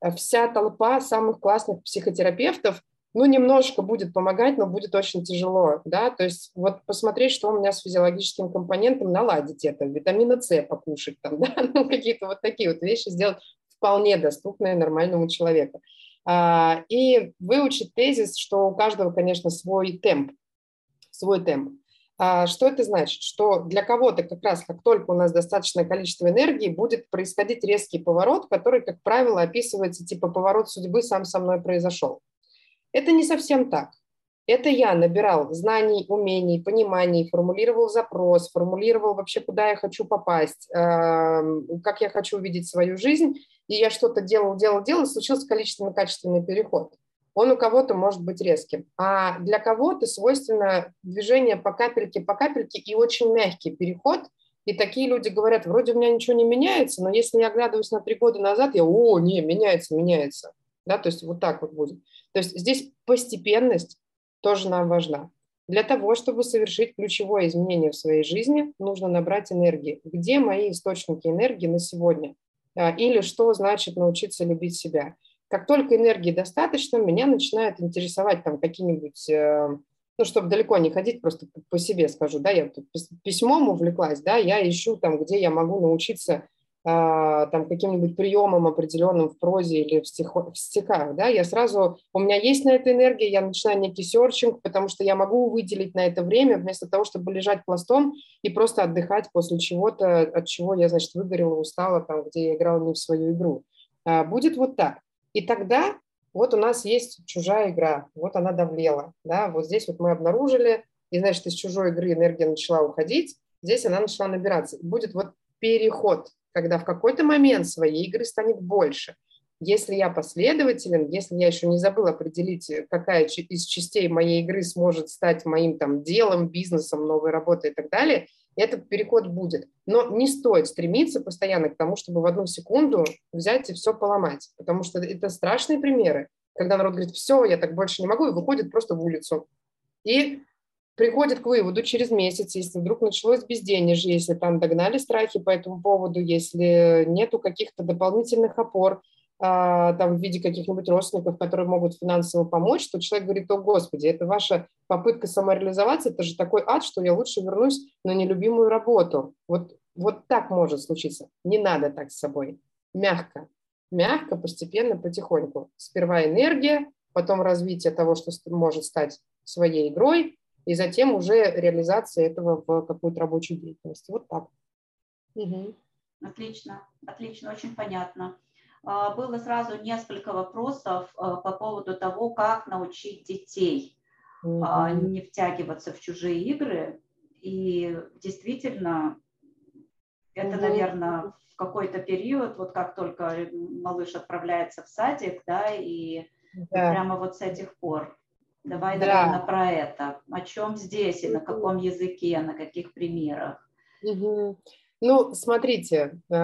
э, вся толпа самых классных психотерапевтов, ну, немножко будет помогать, но будет очень тяжело, да, то есть вот посмотреть, что у меня с физиологическим компонентом, наладить это, витамина С покушать там, да, ну, какие-то вот такие вот вещи сделать вполне доступные нормальному человеку. А, и выучить тезис, что у каждого, конечно, свой темп, свой темп. А что это значит? Что для кого-то как раз, как только у нас достаточное количество энергии, будет происходить резкий поворот, который, как правило, описывается типа поворот судьбы сам со мной произошел. Это не совсем так. Это я набирал знаний, умений, пониманий, формулировал запрос, формулировал вообще, куда я хочу попасть, как я хочу увидеть свою жизнь, и я что-то делал, делал, делал, и случился количественно-качественный переход он у кого-то может быть резким, а для кого-то свойственно движение по капельке, по капельке и очень мягкий переход. И такие люди говорят, вроде у меня ничего не меняется, но если я оглядываюсь на три года назад, я, о, не, меняется, меняется. Да, то есть вот так вот будет. То есть здесь постепенность тоже нам важна. Для того, чтобы совершить ключевое изменение в своей жизни, нужно набрать энергии. Где мои источники энергии на сегодня? А, или что значит научиться любить себя? Как только энергии достаточно, меня начинает интересовать там какие-нибудь, э, ну, чтобы далеко не ходить, просто по себе скажу, да, я тут письмом увлеклась, да, я ищу там, где я могу научиться а, там каким-нибудь приемам определенным в прозе или в, стихо, в стихах, да, я сразу, у меня есть на это энергия, я начинаю некий серчинг, потому что я могу выделить на это время вместо того, чтобы лежать пластом и просто отдыхать после чего-то, от чего я, значит, выгорела, устала, там, где я играла не в свою игру. А, будет вот так. И тогда вот у нас есть чужая игра, вот она давлела, да, вот здесь вот мы обнаружили, и значит из чужой игры энергия начала уходить, здесь она начала набираться. будет вот переход, когда в какой-то момент своей игры станет больше. Если я последователен, если я еще не забыл определить, какая из частей моей игры сможет стать моим там делом, бизнесом, новой работой и так далее, этот переход будет. Но не стоит стремиться постоянно к тому, чтобы в одну секунду взять и все поломать, потому что это страшные примеры, когда народ говорит, все, я так больше не могу, и выходит просто в улицу. И приходит к выводу через месяц, если вдруг началось безденежье, если там догнали страхи по этому поводу, если нету каких-то дополнительных опор, там, в виде каких-нибудь родственников, которые могут финансово помочь, то человек говорит, о господи, это ваша попытка самореализоваться, это же такой ад, что я лучше вернусь на нелюбимую работу. Вот, вот так может случиться. Не надо так с собой. Мягко. Мягко, постепенно, потихоньку. Сперва энергия, потом развитие того, что может стать своей игрой, и затем уже реализация этого в какую-то рабочую деятельность. Вот так. Угу. Отлично, отлично, очень понятно. А, было сразу несколько вопросов а, по поводу того, как научить детей mm-hmm. не втягиваться в чужие игры. И действительно, это, mm-hmm. наверное, в какой-то период, вот как только малыш отправляется в садик, да, и да. прямо вот с этих пор. Давай, да. наверное, про это. О чем здесь и на каком языке, на каких примерах. Угу. Ну, смотрите, э,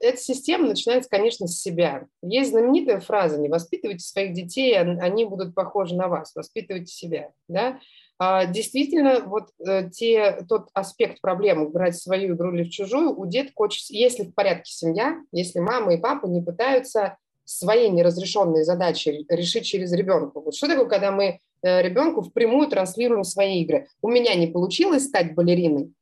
эта система начинается, конечно, с себя. Есть знаменитая фраза «не воспитывайте своих детей, они будут похожи на вас, воспитывайте себя». Да? А, действительно, вот э, те, тот аспект проблемы, брать свою игру или в чужую, у деток очень, если в порядке семья, если мама и папа не пытаются свои неразрешенные задачи решить через ребенка. Вот что такое, когда мы э, ребенку впрямую транслируем свои игры? У меня не получилось стать балериной,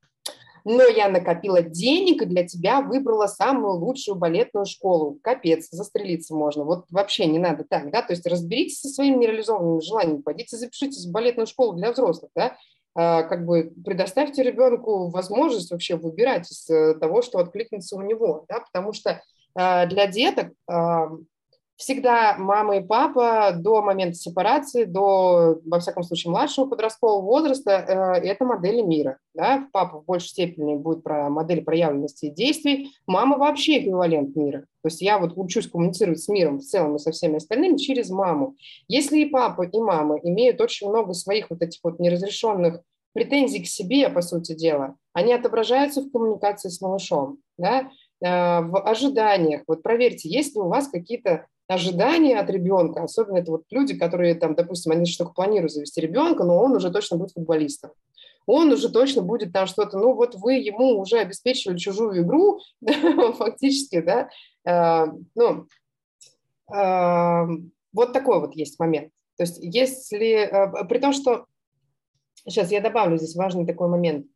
но я накопила денег и для тебя выбрала самую лучшую балетную школу. Капец, застрелиться можно. Вот вообще не надо так, да, то есть разберитесь со своими нереализованными желаниями, пойдите запишитесь в балетную школу для взрослых, да, а, как бы предоставьте ребенку возможность вообще выбирать из э, того, что откликнется у него, да, потому что а, для деток всегда мама и папа до момента сепарации, до, во всяком случае, младшего подросткового возраста, э, это модели мира. Да? Папа в большей степени будет про модель проявленности действий, мама вообще эквивалент мира. То есть я вот учусь коммуницировать с миром в целом и со всеми остальными через маму. Если и папа, и мама имеют очень много своих вот этих вот неразрешенных претензий к себе, по сути дела, они отображаются в коммуникации с малышом, да? Э, в ожиданиях. Вот проверьте, есть ли у вас какие-то ожидания от ребенка, особенно это вот люди, которые там, допустим, они что-то планируют завести ребенка, но он уже точно будет футболистом. Он уже точно будет там что-то, ну вот вы ему уже обеспечили чужую игру, фактически, да, э, ну, э, вот такой вот есть момент. То есть если, э, при том, что, сейчас я добавлю здесь важный такой момент,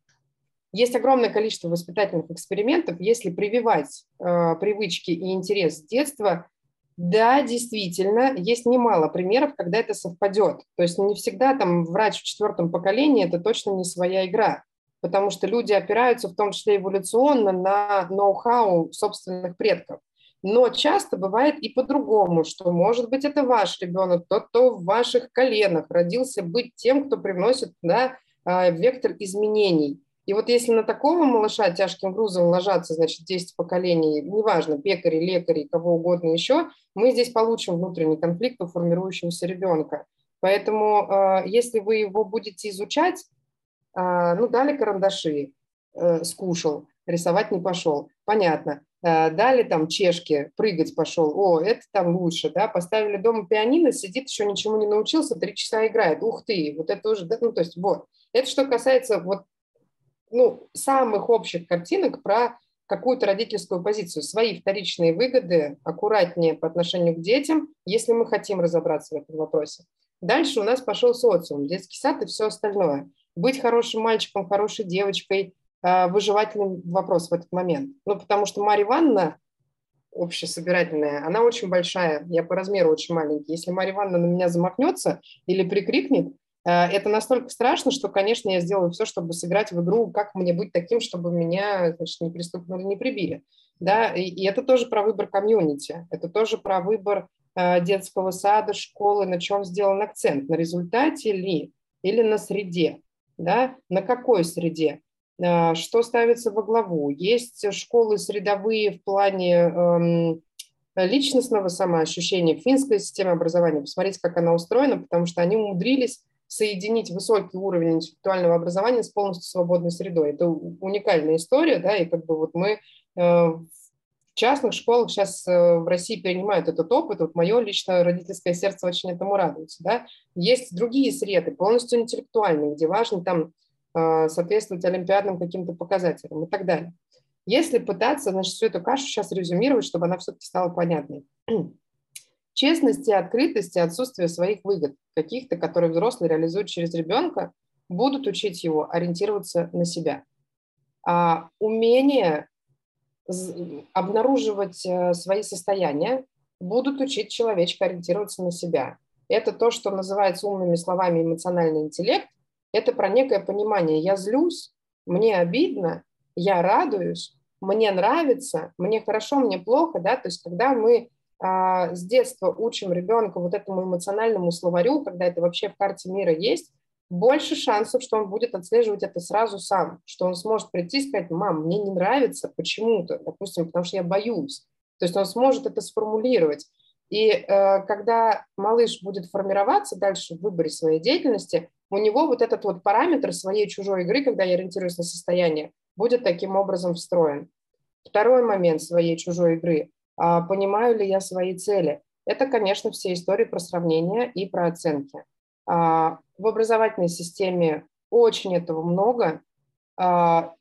есть огромное количество воспитательных экспериментов, если прививать э, привычки и интерес с детства – да, действительно, есть немало примеров, когда это совпадет. То есть не всегда там врач в четвертом поколении – это точно не своя игра, потому что люди опираются в том числе эволюционно на ноу-хау собственных предков. Но часто бывает и по-другому, что, может быть, это ваш ребенок, тот, кто в ваших коленах родился быть тем, кто привносит да, а, вектор изменений. И вот если на такого малыша тяжким грузом ложатся, значит, 10 поколений, неважно, пекари, лекари, кого угодно еще, мы здесь получим внутренний конфликт у формирующегося ребенка. Поэтому э, если вы его будете изучать, э, ну, дали карандаши, э, скушал, рисовать не пошел, понятно. Дали там чешки, прыгать пошел, о, это там лучше, да, поставили дома пианино, сидит, еще ничему не научился, три часа играет, ух ты, вот это уже, ну, то есть вот. Это что касается вот ну, самых общих картинок про какую-то родительскую позицию, свои вторичные выгоды аккуратнее по отношению к детям, если мы хотим разобраться в этом вопросе. Дальше у нас пошел социум, детский сад и все остальное. Быть хорошим мальчиком, хорошей девочкой, а, выживательный вопрос в этот момент. Ну, потому что Марья Ивановна, общесобирательная, она очень большая, я по размеру очень маленький. Если Марья Ивановна на меня замахнется или прикрикнет, это настолько страшно, что, конечно, я сделаю все, чтобы сыграть в игру, как мне быть таким, чтобы меня значит, не приступнули, не прибили. Да? И, и это тоже про выбор комьюнити, это тоже про выбор э, детского сада, школы, на чем сделан акцент, на результате ли или на среде, да? на какой среде, э, что ставится во главу. Есть школы средовые в плане эм, личностного самоощущения, финская система образования. Посмотрите, как она устроена, потому что они умудрились соединить высокий уровень интеллектуального образования с полностью свободной средой. Это уникальная история, да, и как бы вот мы э, в частных школах сейчас э, в России перенимают этот опыт. Вот мое личное родительское сердце очень этому радуется, да. Есть другие среды, полностью интеллектуальные, где важно там э, соответствовать олимпиадным каким-то показателям и так далее. Если пытаться, значит, всю эту кашу сейчас резюмировать, чтобы она все-таки стала понятной. Честности, открытости, отсутствие своих выгод, каких-то, которые взрослые реализуют через ребенка, будут учить его ориентироваться на себя. А умение обнаруживать э, свои состояния будут учить человечка ориентироваться на себя. Это то, что называется умными словами эмоциональный интеллект. Это про некое понимание. Я злюсь, мне обидно, я радуюсь, мне нравится, мне хорошо, мне плохо. Да? То есть когда мы с детства учим ребенка вот этому эмоциональному словарю, когда это вообще в карте мира есть, больше шансов, что он будет отслеживать это сразу сам, что он сможет прийти и сказать, мам, мне не нравится почему-то, допустим, потому что я боюсь. То есть он сможет это сформулировать. И э, когда малыш будет формироваться дальше в выборе своей деятельности, у него вот этот вот параметр своей чужой игры, когда я ориентируюсь на состояние, будет таким образом встроен. Второй момент своей чужой игры. А, понимаю ли я свои цели. Это, конечно, все истории про сравнение и про оценки. А, в образовательной системе очень этого много. А,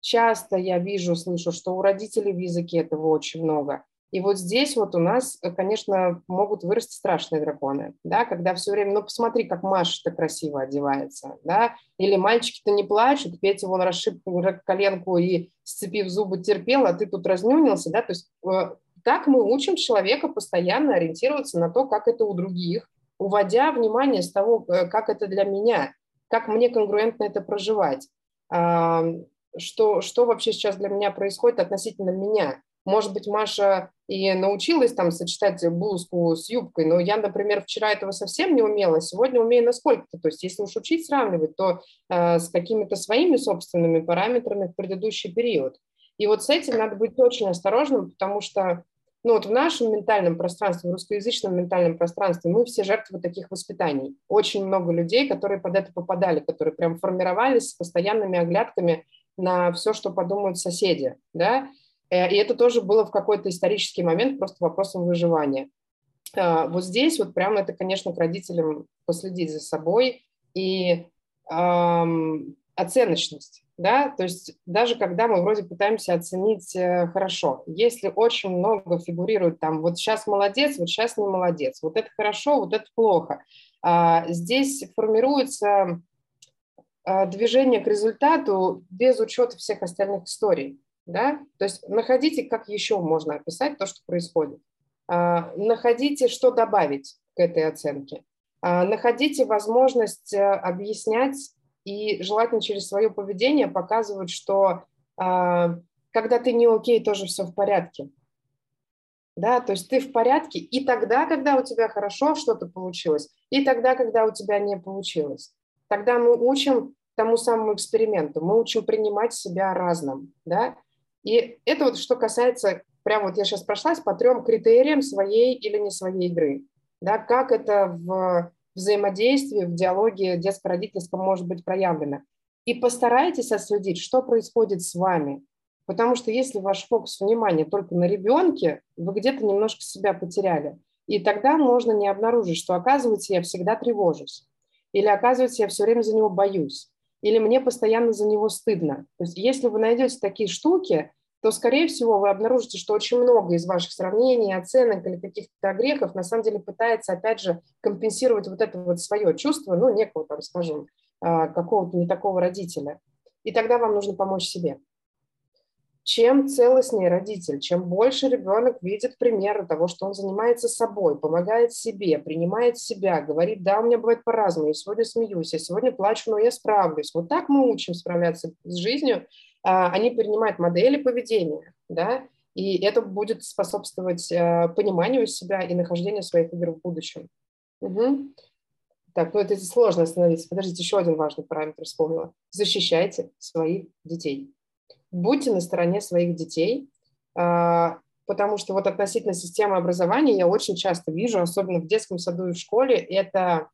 часто я вижу, слышу, что у родителей в языке этого очень много. И вот здесь вот у нас, конечно, могут вырасти страшные драконы, да, когда все время, ну, посмотри, как Маша-то красиво одевается, да, или мальчики-то не плачут, Петя вон расшиб коленку и, сцепив зубы, терпел, а ты тут разнюнился, да, то есть э, так мы учим человека постоянно ориентироваться на то, как это у других, уводя внимание с того, э, как это для меня, как мне конгруентно это проживать, что, что вообще сейчас для меня происходит относительно меня. Может быть, Маша и научилась там сочетать блузку с юбкой, но я, например, вчера этого совсем не умела, сегодня умею насколько-то. То есть если уж учить сравнивать, то э, с какими-то своими собственными параметрами в предыдущий период. И вот с этим надо быть очень осторожным, потому что ну вот в нашем ментальном пространстве, в русскоязычном ментальном пространстве мы все жертвы таких воспитаний. Очень много людей, которые под это попадали, которые прям формировались с постоянными оглядками на все, что подумают соседи, да, э, и это тоже было в какой-то исторический момент просто вопросом выживания. А, вот здесь вот прямо это, конечно, к родителям последить за собой и эм, оценочность да, то есть даже когда мы вроде пытаемся оценить э, хорошо, если очень много фигурирует там, вот сейчас молодец, вот сейчас не молодец, вот это хорошо, вот это плохо, а, здесь формируется а, движение к результату без учета всех остальных историй, да, то есть находите, как еще можно описать то, что происходит, а, находите, что добавить к этой оценке, находите возможность э, объяснять и желательно через свое поведение показывать, что э, когда ты не окей, тоже все в порядке. Да, то есть ты в порядке и тогда, когда у тебя хорошо что-то получилось, и тогда, когда у тебя не получилось. Тогда мы учим тому самому эксперименту, мы учим принимать себя разным, да, и это вот что касается, прям вот я сейчас прошлась по трем критериям своей или не своей игры, да, как это в взаимодействии, в диалоге детско-родительском может быть проявлено. И постарайтесь отследить, что происходит с вами. Потому что если ваш фокус внимания только на ребенке, вы где-то немножко себя потеряли. И тогда можно не обнаружить, что, оказывается, я всегда тревожусь. Или, оказывается, я все время за него боюсь. Или мне постоянно за него стыдно. То есть если вы найдете такие штуки, то, скорее всего, вы обнаружите, что очень много из ваших сравнений, оценок или каких-то грехов на самом деле пытается, опять же, компенсировать вот это вот свое чувство, ну, некого, там, скажем, а, какого-то не такого родителя. И тогда вам нужно помочь себе. Чем целостнее родитель, чем больше ребенок видит примеры того, что он занимается собой, помогает себе, принимает себя, говорит, да, у меня бывает по-разному, я сегодня смеюсь, я сегодня плачу, но я справлюсь. Вот так мы учим справляться с жизнью, они принимают модели поведения, да, и это будет способствовать э, пониманию себя и нахождению своих игр в будущем. Угу. Так, ну это сложно остановиться. Подождите, еще один важный параметр вспомнила. Защищайте своих детей. Будьте на стороне своих детей. А, потому что вот относительно системы образования я очень часто вижу, особенно в детском саду и в школе, это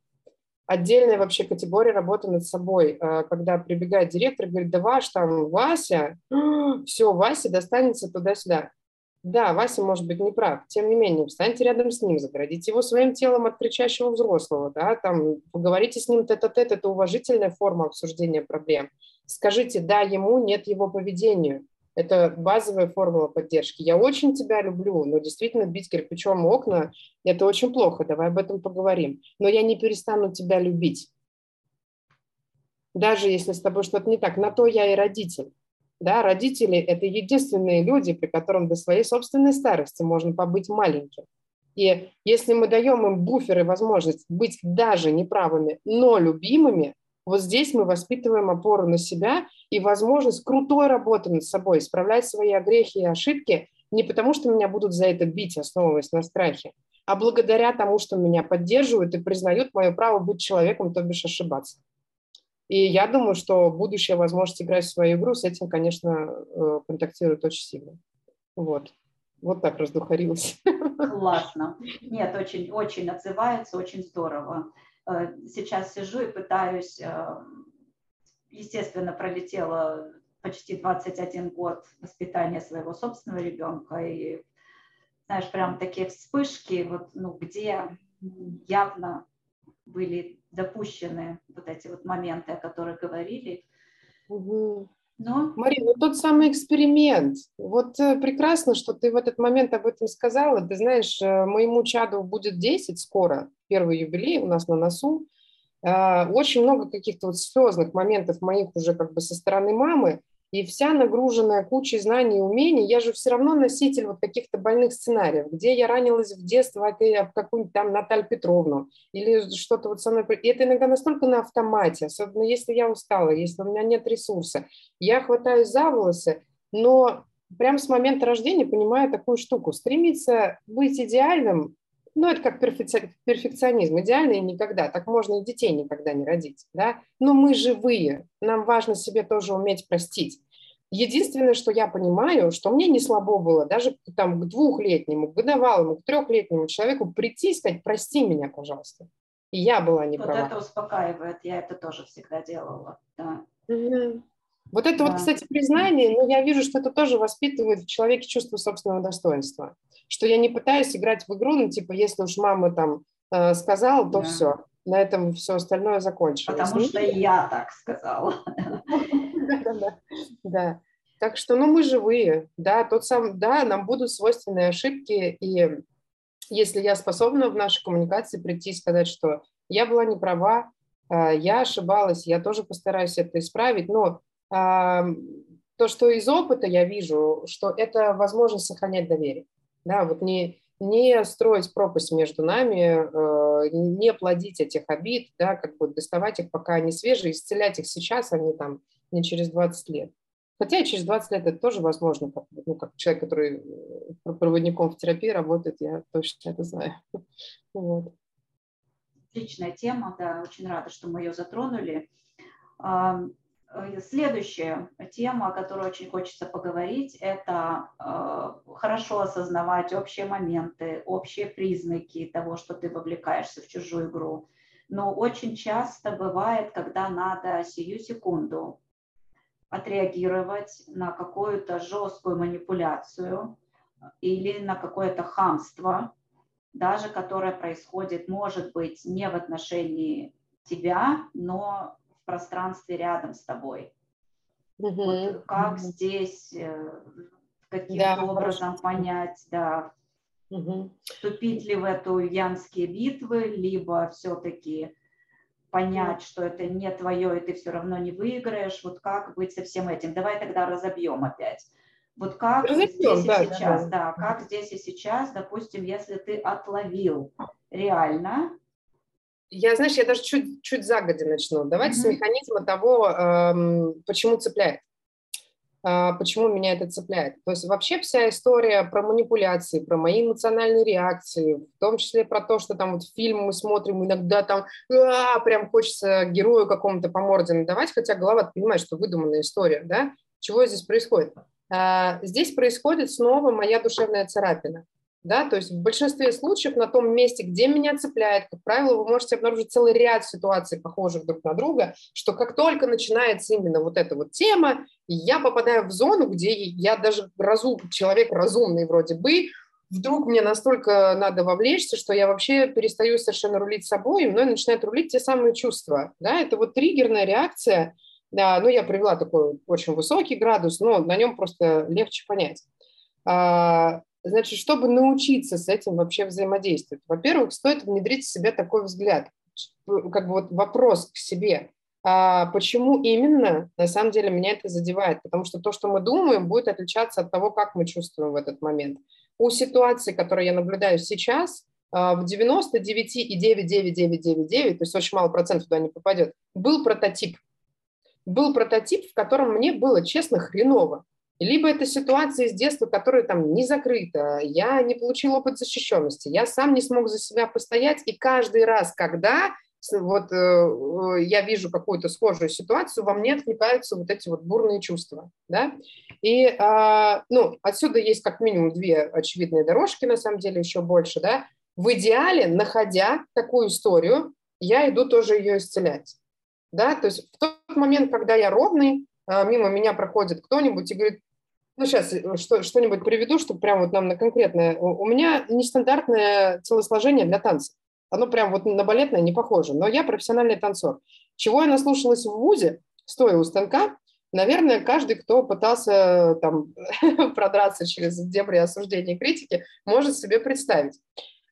отдельная вообще категория работы над собой, э, когда прибегает директор и говорит, да ваш там Вася, все, Вася достанется туда-сюда. Да, Вася может быть неправ, тем не менее, встаньте рядом с ним, заградите его своим телом от кричащего взрослого, да, там, поговорите с ним тет-а-тет, это уважительная форма обсуждения проблем. Скажите «да» ему, «нет» его поведению. Это базовая формула поддержки. Я очень тебя люблю, но действительно бить кирпичом окна – это очень плохо, давай об этом поговорим. Но я не перестану тебя любить. Даже если с тобой что-то не так. На то я и родитель. Да, родители – это единственные люди, при котором до своей собственной старости можно побыть маленьким. И если мы даем им буфер и возможность быть даже неправыми, но любимыми, вот здесь мы воспитываем опору на себя и возможность крутой работы над собой, исправлять свои огрехи и ошибки не потому, что меня будут за это бить, основываясь на страхе, а благодаря тому, что меня поддерживают и признают мое право быть человеком, то бишь ошибаться. И я думаю, что будущая возможность играть в свою игру с этим, конечно, э, контактирует очень сильно. Вот. Вот так раздухарилась. Классно. Нет, очень, очень отзывается, очень здорово. Э, сейчас сижу и пытаюсь, э, естественно, пролетела почти 21 год воспитания своего собственного ребенка, и, знаешь, прям такие вспышки, вот, ну, где явно были допущены вот эти вот моменты, о которых говорили. Угу. Но... Марина, ну тот самый эксперимент. Вот э, прекрасно, что ты в этот момент об этом сказала. Ты знаешь, э, моему чаду будет 10 скоро, первый юбилей у нас на носу. Э, очень много каких-то вот слезных моментов моих уже как бы со стороны мамы и вся нагруженная кучей знаний и умений, я же все равно носитель вот каких-то больных сценариев, где я ранилась в детстве об какую-нибудь там Наталью Петровну или что-то вот со мной. И это иногда настолько на автомате, особенно если я устала, если у меня нет ресурса. Я хватаюсь за волосы, но прямо с момента рождения понимаю такую штуку. Стремиться быть идеальным, ну, это как перфекционизм. Идеальный никогда. Так можно и детей никогда не родить. Да? Но мы живые. Нам важно себе тоже уметь простить. Единственное, что я понимаю, что мне не слабо было даже там, к двухлетнему, к годовалому, к трехлетнему человеку прийти и сказать, прости меня, пожалуйста. И я была не вот права. Вот это успокаивает, я это тоже всегда делала. Да. Угу. Вот это да. вот, кстати, признание, но я вижу, что это тоже воспитывает в человеке чувство собственного достоинства. Что я не пытаюсь играть в игру, ну, типа, если уж мама там э, сказала, то да. все. На этом все остальное закончилось. Потому что я так сказала. Да. Так что, ну, мы живые, да, тот сам, да, нам будут свойственны ошибки, и если я способна в нашей коммуникации прийти и сказать, что я была не права, э, я ошибалась, я тоже постараюсь это исправить, но то, что из опыта я вижу, что это возможность сохранять доверие. Да, вот не, не строить пропасть между нами, э, не плодить этих обид, да, как бы доставать их, пока они свежие, исцелять их сейчас, а не там не через 20 лет. Хотя через 20 лет это тоже возможно, как, ну, как человек, который э, проводником в терапии работает, я точно это знаю. Вот. Отличная тема, да, очень рада, что мы ее затронули. Э, следующая тема, о которой очень хочется поговорить, это э, хорошо осознавать общие моменты, общие признаки того, что ты вовлекаешься в чужую игру. Но очень часто бывает, когда надо сию секунду отреагировать на какую-то жесткую манипуляцию или на какое-то хамство, даже которое происходит, может быть, не в отношении тебя, но в пространстве рядом с тобой. Угу. Вот как угу. здесь, э, каким да, образом хорошо. понять, да, угу. вступить ли в эту янские битвы, либо все-таки понять, что это не твое, и ты все равно не выиграешь. Вот как быть со всем этим? Давай тогда разобьем опять. Вот как Разобьем, здесь да, и сейчас, да, да. да, как здесь и сейчас, допустим, если ты отловил реально я, знаешь, я даже чуть, чуть загодя начну. Давайте mm-hmm. с механизма того, эм, почему цепляет. Э, почему меня это цепляет. То есть вообще вся история про манипуляции, про мои эмоциональные реакции, в том числе про то, что там вот фильм мы смотрим, иногда там а, прям хочется герою какому-то по морде надавать, хотя голова понимает, что выдуманная история, да? Чего здесь происходит? здесь происходит снова моя душевная царапина. Да, то есть в большинстве случаев на том месте, где меня цепляет, как правило, вы можете обнаружить целый ряд ситуаций, похожих друг на друга, что как только начинается именно вот эта вот тема, я попадаю в зону, где я даже разум, человек разумный вроде бы, вдруг мне настолько надо вовлечься, что я вообще перестаю совершенно рулить собой, и мной начинают рулить те самые чувства. Да? Это вот триггерная реакция, да, ну, я привела такой очень высокий градус, но на нем просто легче понять. А, значит, чтобы научиться с этим вообще взаимодействовать, во-первых, стоит внедрить в себя такой взгляд, как бы вот вопрос к себе, а почему именно на самом деле меня это задевает? Потому что то, что мы думаем, будет отличаться от того, как мы чувствуем в этот момент у ситуации, которую я наблюдаю сейчас, а, в 99,99999, то есть очень мало процентов туда не попадет, был прототип. Был прототип, в котором мне было, честно, хреново. Либо это ситуация из детства, которая там не закрыта, я не получил опыт защищенности, я сам не смог за себя постоять, и каждый раз, когда вот э, я вижу какую-то схожую ситуацию, во мне откликаются вот эти вот бурные чувства, да, и, э, ну, отсюда есть как минимум две очевидные дорожки, на самом деле еще больше, да, в идеале, находя такую историю, я иду тоже ее исцелять, да, то есть в тот момент, когда я ровный, э, мимо меня проходит кто-нибудь и говорит, ну, сейчас э, что, что-нибудь приведу, чтобы прям вот нам на конкретное. У меня нестандартное телосложение для танца. Оно прям вот на балетное не похоже. Но я профессиональный танцор. Чего я наслушалась в ВУЗе, стоя у станка, наверное, каждый, кто пытался там продраться через дебри осуждения и критики, может себе представить.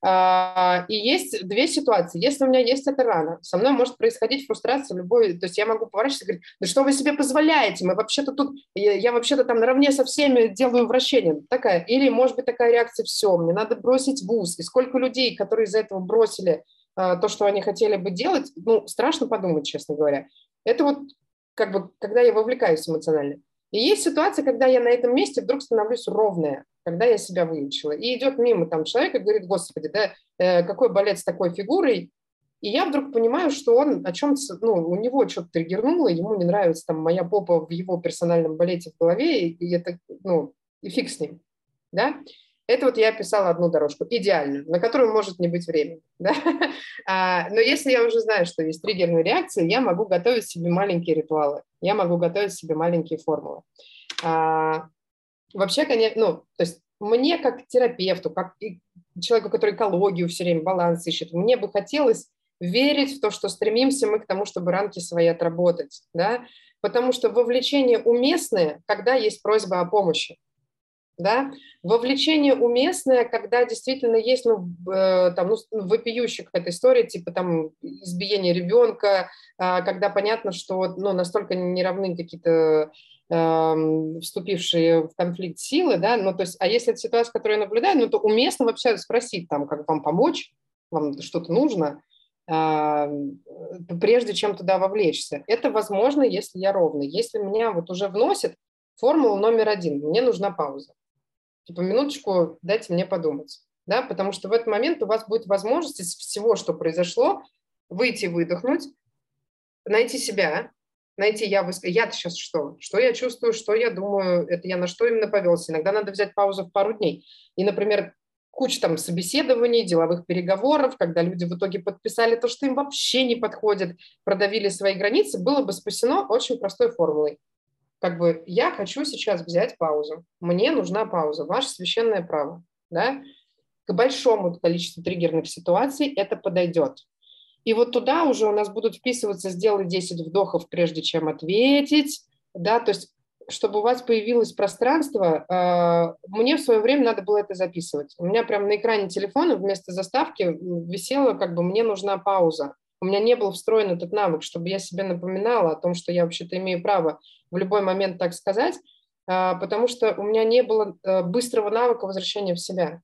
А, и есть две ситуации. Если у меня есть эта рана, со мной может происходить фрустрация любой, то есть я могу поворачиваться и говорить, да что вы себе позволяете, мы вообще-то тут, я, я вообще-то там наравне со всеми делаю вращение. Такая. Или может быть такая реакция, все, мне надо бросить вуз. И сколько людей, которые из-за этого бросили а, то, что они хотели бы делать, ну, страшно подумать, честно говоря. Это вот как бы, когда я вовлекаюсь эмоционально. И есть ситуация, когда я на этом месте вдруг становлюсь ровная, когда я себя выучила. И идет мимо там человек и говорит, господи, да, э, какой балет с такой фигурой. И я вдруг понимаю, что он о чем-то, ну, у него что-то триггернуло, ему не нравится там моя попа в его персональном балете в голове, и это, ну, и фиг с ним, да. Это вот я писала одну дорожку, идеальную, на которую может не быть времени. Да? А, но если я уже знаю, что есть триггерные реакции, я могу готовить себе маленькие ритуалы, я могу готовить себе маленькие формулы. А, вообще, конечно, ну, то есть мне как терапевту, как человеку, который экологию все время, баланс ищет, мне бы хотелось верить в то, что стремимся мы к тому, чтобы рамки свои отработать, да, потому что вовлечение уместное, когда есть просьба о помощи да, вовлечение уместное, когда действительно есть, ну, э, там, ну, вопиющая какая-то история, типа там избиение ребенка, э, когда понятно, что, ну, настолько не равны какие-то вступившие в конфликт силы, да, ну, то есть, а если это ситуация, которую я наблюдаю, ну, то уместно вообще спросить, там, как вам помочь, вам что-то нужно, э, прежде чем туда вовлечься. Это возможно, если я ровный. Если меня вот уже вносит формулу номер один, мне нужна пауза типа, минуточку, дайте мне подумать. Да, потому что в этот момент у вас будет возможность из всего, что произошло, выйти, выдохнуть, найти себя, найти я, я сейчас что, что я чувствую, что я думаю, это я на что именно повелся. Иногда надо взять паузу в пару дней. И, например, куча там собеседований, деловых переговоров, когда люди в итоге подписали то, что им вообще не подходит, продавили свои границы, было бы спасено очень простой формулой как бы я хочу сейчас взять паузу, мне нужна пауза, ваше священное право, да, к большому количеству триггерных ситуаций это подойдет. И вот туда уже у нас будут вписываться, сделай 10 вдохов, прежде чем ответить, да, то есть чтобы у вас появилось пространство, э, мне в свое время надо было это записывать. У меня прямо на экране телефона вместо заставки висело, как бы мне нужна пауза. У меня не был встроен этот навык, чтобы я себе напоминала о том, что я вообще-то имею право в любой момент так сказать, а, потому что у меня не было э, быстрого навыка возвращения в себя.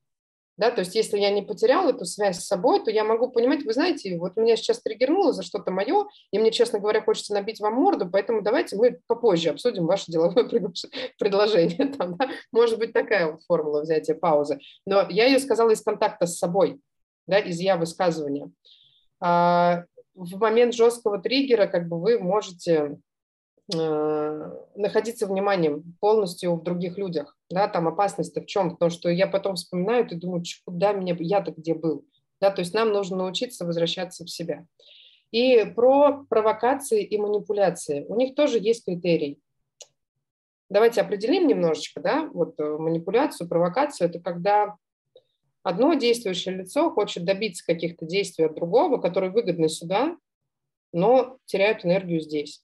Да, то есть если я не потерял эту связь с собой, то я могу понимать, вы знаете, вот меня сейчас триггернуло за что-то мое, и мне, честно говоря, хочется набить вам морду, поэтому давайте мы попозже обсудим ваше деловое предложение. Там, да? Может быть, такая вот формула взятия паузы. Но я ее сказала из контакта с собой, да, из я высказывания. А, в момент жесткого триггера как бы вы можете э, находиться вниманием полностью в других людях, да, там опасность-то в чем? Потому что я потом вспоминаю и думаю, куда меня, я-то где был, да, то есть нам нужно научиться возвращаться в себя. И про провокации и манипуляции. У них тоже есть критерий. Давайте определим немножечко, да, вот э, манипуляцию, провокацию – это когда одно действующее лицо хочет добиться каких-то действий от другого, которые выгодны сюда, но теряют энергию здесь.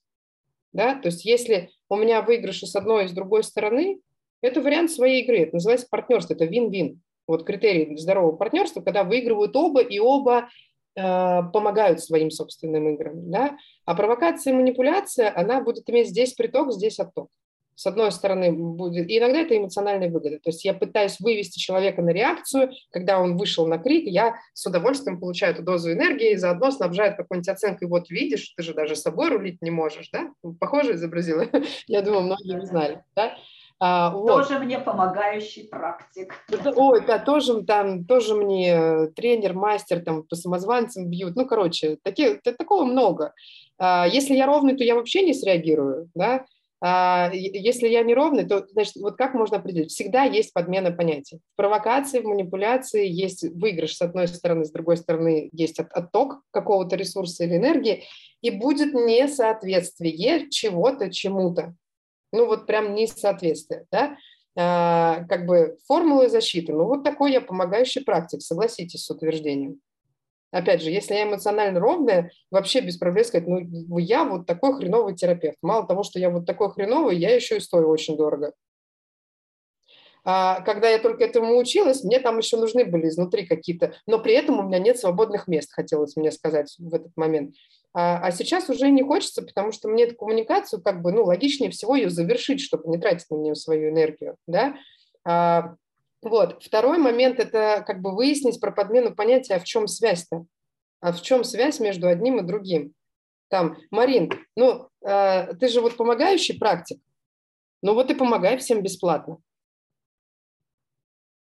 Да? То есть если у меня выигрыши с одной и с другой стороны, это вариант своей игры. Это называется партнерство, это вин-вин. Вот критерий здорового партнерства, когда выигрывают оба, и оба э, помогают своим собственным играм. Да? А провокация и манипуляция, она будет иметь здесь приток, здесь отток с одной стороны, будет... И иногда это эмоциональная выгода. То есть я пытаюсь вывести человека на реакцию, когда он вышел на крик, я с удовольствием получаю эту дозу энергии и заодно снабжает какой-нибудь оценкой, вот видишь, ты же даже собой рулить не можешь, да? Похоже изобразила? Я думаю, многие не знали, да? А, вот. Тоже мне помогающий практик. Ой, да, тоже, там, тоже мне тренер, мастер, там, по самозванцам бьют. Ну, короче, такие, такого много. А, если я ровный, то я вообще не среагирую, да? А, если я неровный, то, значит, вот как можно определить? Всегда есть подмена понятий. В провокации, в манипуляции есть выигрыш с одной стороны, с другой стороны есть отток какого-то ресурса или энергии, и будет несоответствие чего-то чему-то. Ну вот прям несоответствие, да? А, как бы формулы защиты. Ну вот такой я помогающий практик, согласитесь с утверждением. Опять же, если я эмоционально ровная, вообще без проблем сказать, ну, я вот такой хреновый терапевт. Мало того, что я вот такой хреновый, я еще и стою очень дорого. А когда я только этому училась, мне там еще нужны были изнутри какие-то, но при этом у меня нет свободных мест, хотелось мне сказать в этот момент. А, а сейчас уже не хочется, потому что мне эту коммуникацию как бы, ну, логичнее всего ее завершить, чтобы не тратить на нее свою энергию, да. А, вот. Второй момент – это как бы выяснить про подмену понятия, а в чем связь-то? А в чем связь между одним и другим? Там, Марин, ну, э, ты же вот помогающий практик, ну вот и помогай всем бесплатно.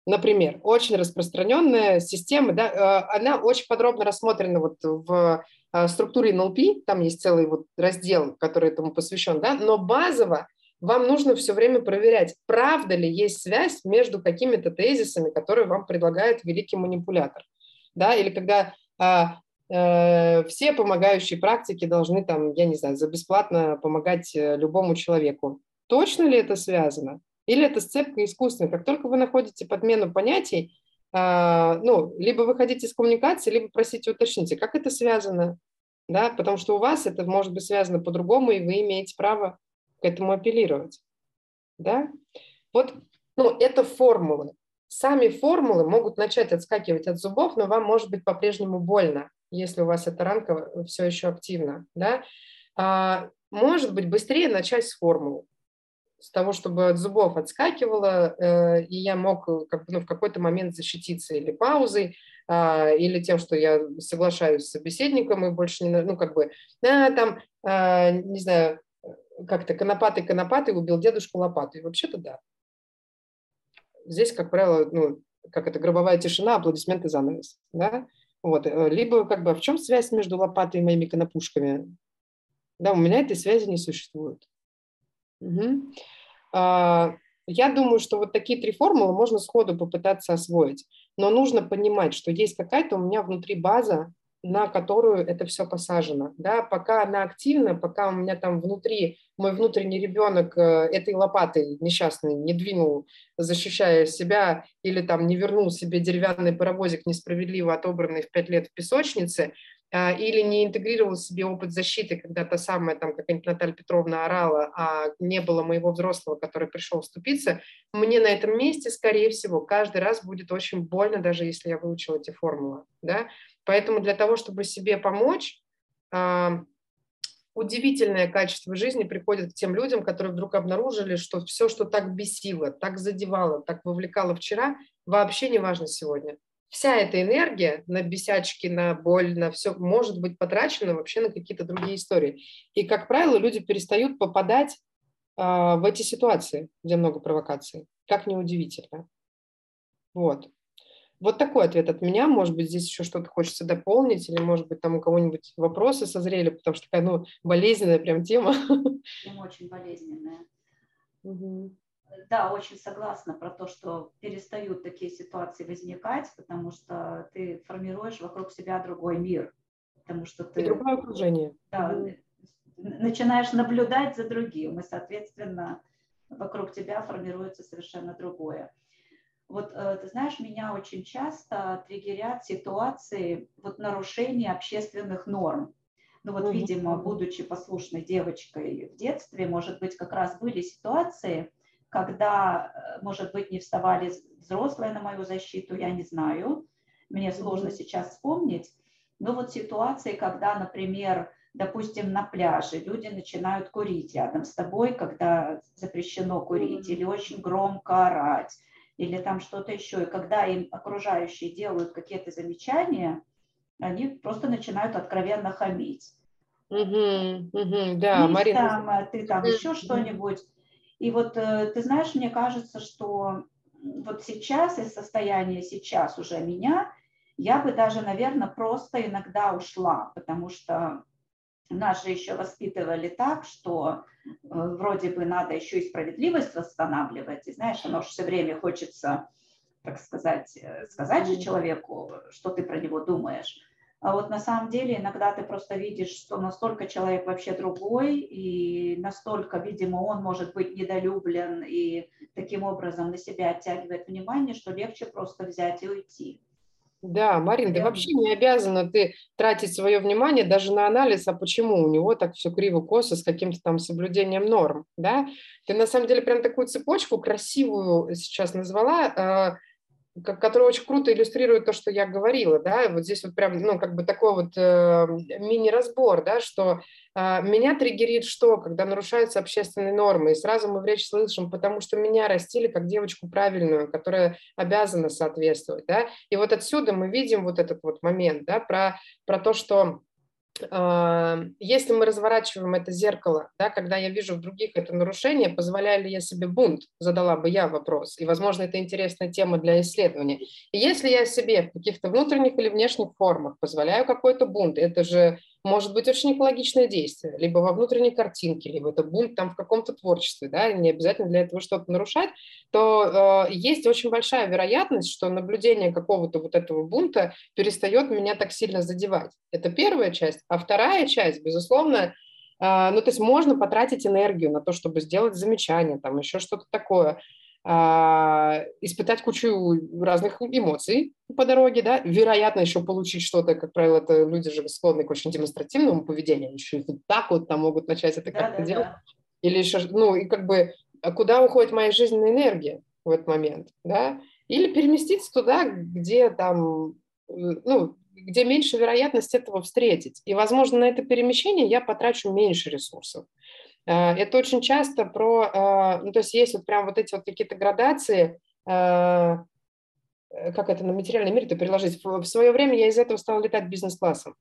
Например, очень распространенная система, да, э, она очень подробно рассмотрена вот в э, структуре НЛП, там есть целый вот раздел, который этому посвящен, да, но базово вам нужно все время проверять, правда ли есть связь между какими-то тезисами, которые вам предлагает великий манипулятор. Да? Или когда а, э, все помогающие практики должны, там, я не знаю, за бесплатно помогать э, любому человеку. Точно ли это связано? Или это сцепка искусственная? Как только вы находите подмену понятий, ну, либо вы хотите с коммуникации, либо просите уточните, как это связано. Да? Потому что у вас это может быть связано по-другому, и вы имеете право к этому апеллировать. Да? Вот ну, это формулы. Сами формулы могут начать отскакивать от зубов, но вам может быть по-прежнему больно, если у вас эта ранка все еще активна. Да? А, может быть, быстрее начать с формулы с того, чтобы от зубов отскакивало, э, и я мог как бы, ну, в какой-то момент защититься или паузой, э, или тем, что я соглашаюсь с собеседником и больше не, ну, как бы, а, там, э, не знаю, как-то конопатый конопатый убил дедушку лопатой. Вообще-то да. Здесь, как правило, ну, как это, гробовая тишина, аплодисменты занавес. Да? Вот. Э, либо как бы а в чем связь между лопатой и моими конопушками? Да, у меня этой связи не существует. Угу. А, я думаю, что вот такие три формулы можно сходу попытаться освоить. Но нужно понимать, что есть какая-то у меня внутри база, на которую это все посажено. Да? Пока она активна, пока у меня там внутри мой внутренний ребенок э, этой лопатой несчастный не двинул, защищая себя, или там не вернул себе деревянный паровозик, несправедливо отобранный в пять лет в песочнице, или не интегрировал себе опыт защиты, когда та самая, там, какая-нибудь Наталья Петровна орала, а не было моего взрослого, который пришел вступиться, мне на этом месте, скорее всего, каждый раз будет очень больно, даже если я выучила эти формулы. Да? Поэтому для того, чтобы себе помочь, а, удивительное качество жизни приходит к тем людям, которые вдруг обнаружили, что все, что так бесило, так задевало, так вовлекало вчера, вообще не важно сегодня. Вся эта энергия на бесячки, на боль, на все может быть потрачена вообще на какие-то другие истории. И, как правило, люди перестают попадать э, в эти ситуации, где много провокаций. Как неудивительно. Вот. Вот такой ответ от меня. Может быть, здесь еще что-то хочется дополнить, или, может быть, там у кого-нибудь вопросы созрели, потому что такая, ну, болезненная прям тема. Тема очень болезненная. Угу. Да, очень согласна про то, что перестают такие ситуации возникать, потому что ты формируешь вокруг себя другой мир. Потому что ты... И другое окружение. Да, начинаешь наблюдать за другим, и, соответственно, вокруг тебя формируется совершенно другое. Вот э, ты знаешь, меня очень часто триггерят ситуации вот нарушения общественных норм. Ну вот, видимо, будучи послушной девочкой в детстве, может быть, как раз были ситуации, когда, э, может быть, не вставали взрослые на мою защиту, я не знаю, мне сложно сейчас вспомнить, но вот ситуации, когда, например, допустим, на пляже люди начинают курить рядом с тобой, когда запрещено курить, или очень громко орать, или там что-то еще. И когда им окружающие делают какие-то замечания, они просто начинают откровенно хамить. Угу, угу, да, Марина. Там, э, ты там еще что-нибудь. И вот э, ты знаешь, мне кажется, что вот сейчас из состояния сейчас уже меня, я бы даже, наверное, просто иногда ушла, потому что нас же еще воспитывали так, что э, вроде бы надо еще и справедливость восстанавливать. И знаешь, оно все время хочется, так сказать, э, сказать же человеку, что ты про него думаешь. А вот на самом деле иногда ты просто видишь, что настолько человек вообще другой, и настолько, видимо, он может быть недолюблен и таким образом на себя оттягивает внимание, что легче просто взять и уйти. Да, Марин, ты вообще не обязана ты тратить свое внимание даже на анализ, а почему у него так все криво-косо с каким-то там соблюдением норм, да? Ты на самом деле прям такую цепочку красивую сейчас назвала, э, которая очень круто иллюстрирует то, что я говорила, да, вот здесь вот прям, ну, как бы такой вот э, мини-разбор, да, что а, меня триггерит что, когда нарушаются общественные нормы, и сразу мы в речь слышим, потому что меня растили как девочку правильную, которая обязана соответствовать, да, и вот отсюда мы видим вот этот вот момент, да, про, про то, что если мы разворачиваем это зеркало, да, когда я вижу в других это нарушение, позволяю ли я себе бунт, задала бы я вопрос. И, возможно, это интересная тема для исследования. И если я себе в каких-то внутренних или внешних формах позволяю какой-то бунт, это же может быть очень экологичное действие, либо во внутренней картинке, либо это бунт там в каком-то творчестве, да, не обязательно для этого что-то нарушать, то э, есть очень большая вероятность, что наблюдение какого-то вот этого бунта перестает меня так сильно задевать. Это первая часть. А вторая часть, безусловно, э, ну, то есть можно потратить энергию на то, чтобы сделать замечание, там еще что-то такое – а, испытать кучу разных эмоций по дороге, да, вероятно, еще получить что-то, как правило, это люди же склонны к очень демонстративному поведению, еще и вот так вот там могут начать это да, как-то да, делать. Да. Или еще, ну, и как бы, а куда уходит моя жизненная энергия в этот момент, да, или переместиться туда, где там, ну, где меньше вероятность этого встретить. И, возможно, на это перемещение я потрачу меньше ресурсов. Э, это очень часто про, э, ну, то есть есть вот прям вот эти вот какие-то градации, э, как это на материальный мир это переложить. В свое время я из этого стала летать бизнес-классом,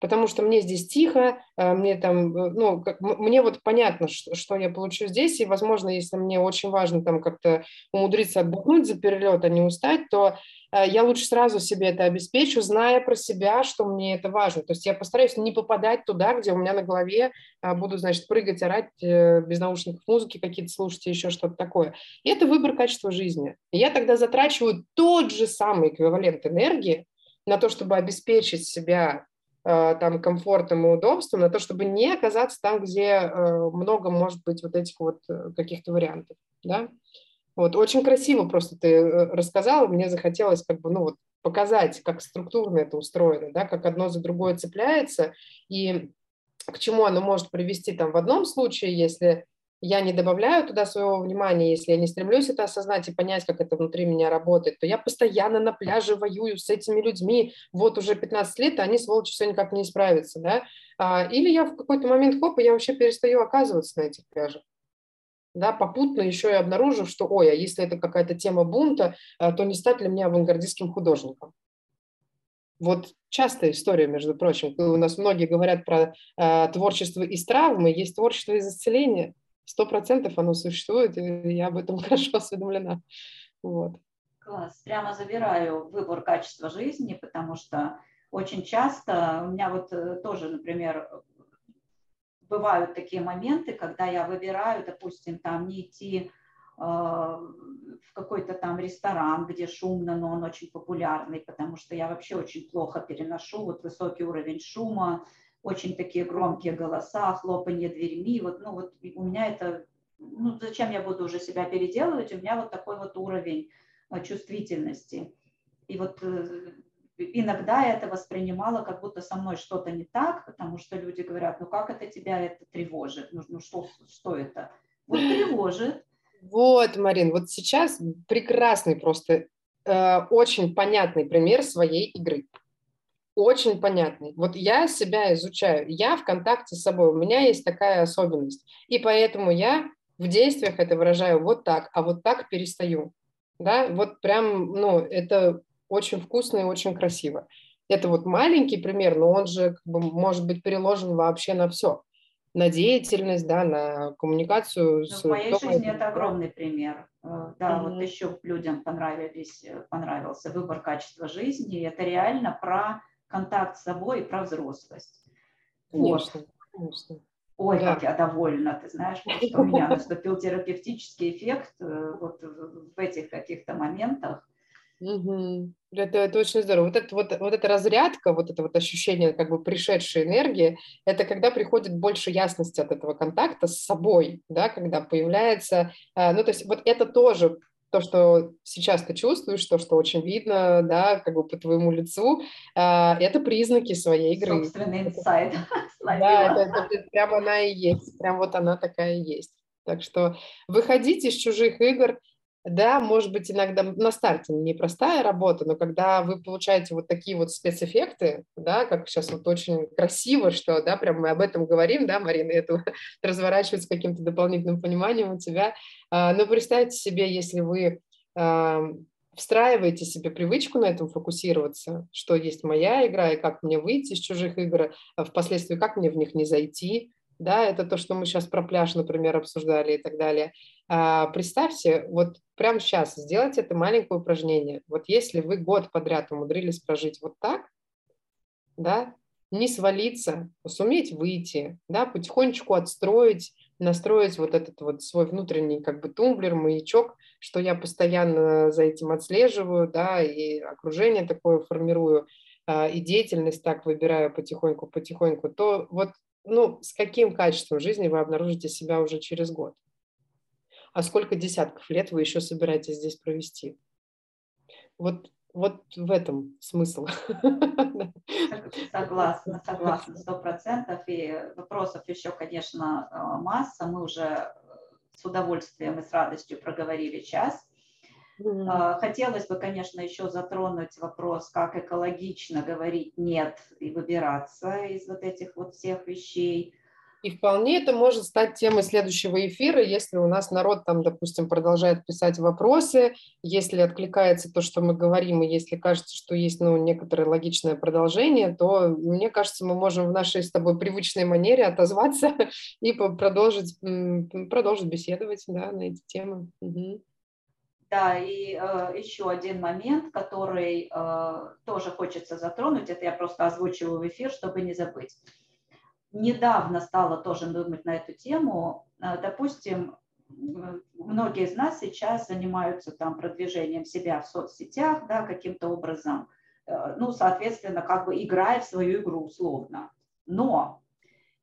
потому что мне здесь тихо, мне там, ну, как, мне вот понятно, что, что я получу здесь, и, возможно, если мне очень важно там как-то умудриться отдохнуть за перелет, а не устать, то Э, я лучше сразу себе это обеспечу, зная про себя, что мне это важно. То есть я постараюсь не попадать туда, где у меня на голове а, буду, значит, прыгать, орать, э, без наушников музыки какие-то слушать, еще что-то такое. И это выбор качества жизни. И я тогда затрачиваю тот же самый эквивалент энергии на то, чтобы обеспечить себя э, там комфортом и удобством, на то, чтобы не оказаться там, где много может быть вот этих вот каких-то вариантов, да. Вот, очень красиво просто ты э, рассказала, мне захотелось как бы, ну вот, показать, как структурно это устроено, да, как одно за другое цепляется, и к чему оно может привести там в одном случае, если я не добавляю туда своего внимания, если я не стремлюсь это осознать и понять, как это внутри меня работает, то я постоянно на пляже воюю с этими людьми, вот уже 15 лет, а они, сволочи, все никак не исправятся, да, а, или я в какой-то момент, хоп, и я вообще перестаю оказываться на этих пляжах да, попутно еще и обнаружив, что, ой, а если это какая-то тема бунта, э, то не стать ли мне авангардистским художником? Вот частая история, между прочим. У нас многие говорят про э, творчество из травмы, есть творчество из исцеления. Сто процентов оно существует, и я об этом хорошо осведомлена. Вот. Класс. Прямо забираю выбор качества жизни, потому что очень часто у меня вот э, тоже, например, бывают такие моменты, когда я выбираю, допустим, там не идти э, в какой-то там ресторан, где шумно, но он очень популярный, потому что я вообще очень плохо переношу вот высокий уровень шума, очень такие громкие голоса, хлопанье дверьми. Вот, ну, вот у меня это, ну, зачем я буду уже себя переделывать? У меня вот такой вот уровень э, чувствительности. И вот э, иногда я это воспринимала, как будто со мной что-то не так, потому что люди говорят, ну как это тебя это тревожит? Ну, ну что, что это? Вот тревожит. Вот, Марин, вот сейчас прекрасный просто, э, очень понятный пример своей игры. Очень понятный. Вот я себя изучаю, я в контакте с собой, у меня есть такая особенность. И поэтому я в действиях это выражаю вот так, а вот так перестаю. Да, вот прям, ну, это очень вкусно и очень красиво. Это вот маленький пример, но он же как бы, может быть переложен вообще на все. На деятельность, да, на коммуникацию. С в моей жизни это огромный пример. Э, да, mm-hmm. вот еще людям понравились, э, понравился выбор качества жизни. Это реально про контакт с собой и про взрослость. Конечно, вот. конечно. Ой, да. как я довольна, ты знаешь, что у меня наступил терапевтический эффект э, вот в этих каких-то моментах. Угу. Это, это очень здорово. Вот, это, вот, вот эта разрядка, вот это вот ощущение как бы пришедшей энергии, это когда приходит больше ясности от этого контакта с собой, да, когда появляется, э, ну то есть вот это тоже то, что сейчас ты чувствуешь, то, что очень видно, да, как бы по твоему лицу, э, это признаки своей игры. Собственный инсайт. Да, это, это, это прям она и есть, прям вот она такая и есть. Так что выходите из чужих игр, да, может быть, иногда на старте непростая работа, но когда вы получаете вот такие вот спецэффекты, да, как сейчас вот очень красиво, что, да, прям мы об этом говорим, да, Марина, это разворачивается каким-то дополнительным пониманием у тебя, а, но представьте себе, если вы а, встраиваете себе привычку на этом фокусироваться, что есть моя игра и как мне выйти из чужих игр, а впоследствии как мне в них не зайти, да, это то, что мы сейчас про пляж, например, обсуждали и так далее. А, представьте, вот прямо сейчас сделайте это маленькое упражнение. Вот если вы год подряд умудрились прожить вот так, да, не свалиться, суметь выйти, да, потихонечку отстроить, настроить вот этот вот свой внутренний как бы тумблер, маячок, что я постоянно за этим отслеживаю, да, и окружение такое формирую, а, и деятельность так выбираю потихоньку-потихоньку, то вот ну, с каким качеством жизни вы обнаружите себя уже через год? А сколько десятков лет вы еще собираетесь здесь провести? Вот, вот в этом смысл. Согласна, согласна, сто процентов. И вопросов еще, конечно, масса. Мы уже с удовольствием и с радостью проговорили час. Mm-hmm. Хотелось бы, конечно, еще затронуть вопрос, как экологично говорить «нет» и выбираться из вот этих вот всех вещей. И вполне это может стать темой следующего эфира, если у нас народ там, допустим, продолжает писать вопросы, если откликается то, что мы говорим, и если кажется, что есть ну, некоторое логичное продолжение, то, мне кажется, мы можем в нашей с тобой привычной манере отозваться и продолжить, продолжить беседовать да, на эти темы. Угу. Да, и э, еще один момент, который э, тоже хочется затронуть, это я просто озвучиваю в эфир, чтобы не забыть. Недавно стала тоже думать на эту тему. Э, допустим, многие из нас сейчас занимаются там продвижением себя в соцсетях, да, каким-то образом, э, ну, соответственно, как бы играя в свою игру условно. Но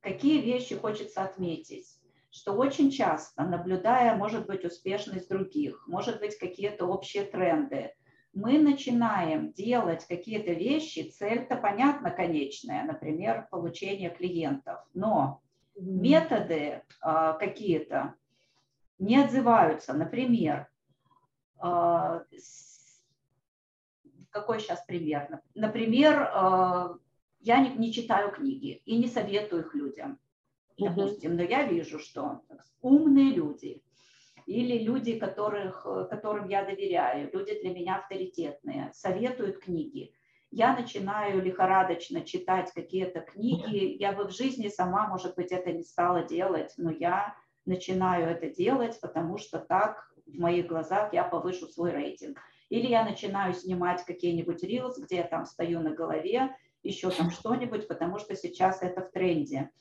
какие вещи хочется отметить? Что очень часто, наблюдая, может быть, успешность других, может быть, какие-то общие тренды, мы начинаем делать какие-то вещи, цель-то понятно конечная, например, получение клиентов, но методы э, какие-то не отзываются. Например, э, какой сейчас пример? Например, э, я не, не читаю книги и не советую их людям допустим, но я вижу, что умные люди или люди, которых, которым я доверяю, люди для меня авторитетные, советуют книги. Я начинаю лихорадочно читать какие-то книги. Я бы в жизни сама, может быть, это не стала делать, но я начинаю это делать, потому что так в моих глазах я повышу свой рейтинг. Или я начинаю снимать какие-нибудь рилс, где я там стою на голове, еще там что-нибудь, потому что сейчас это в тренде.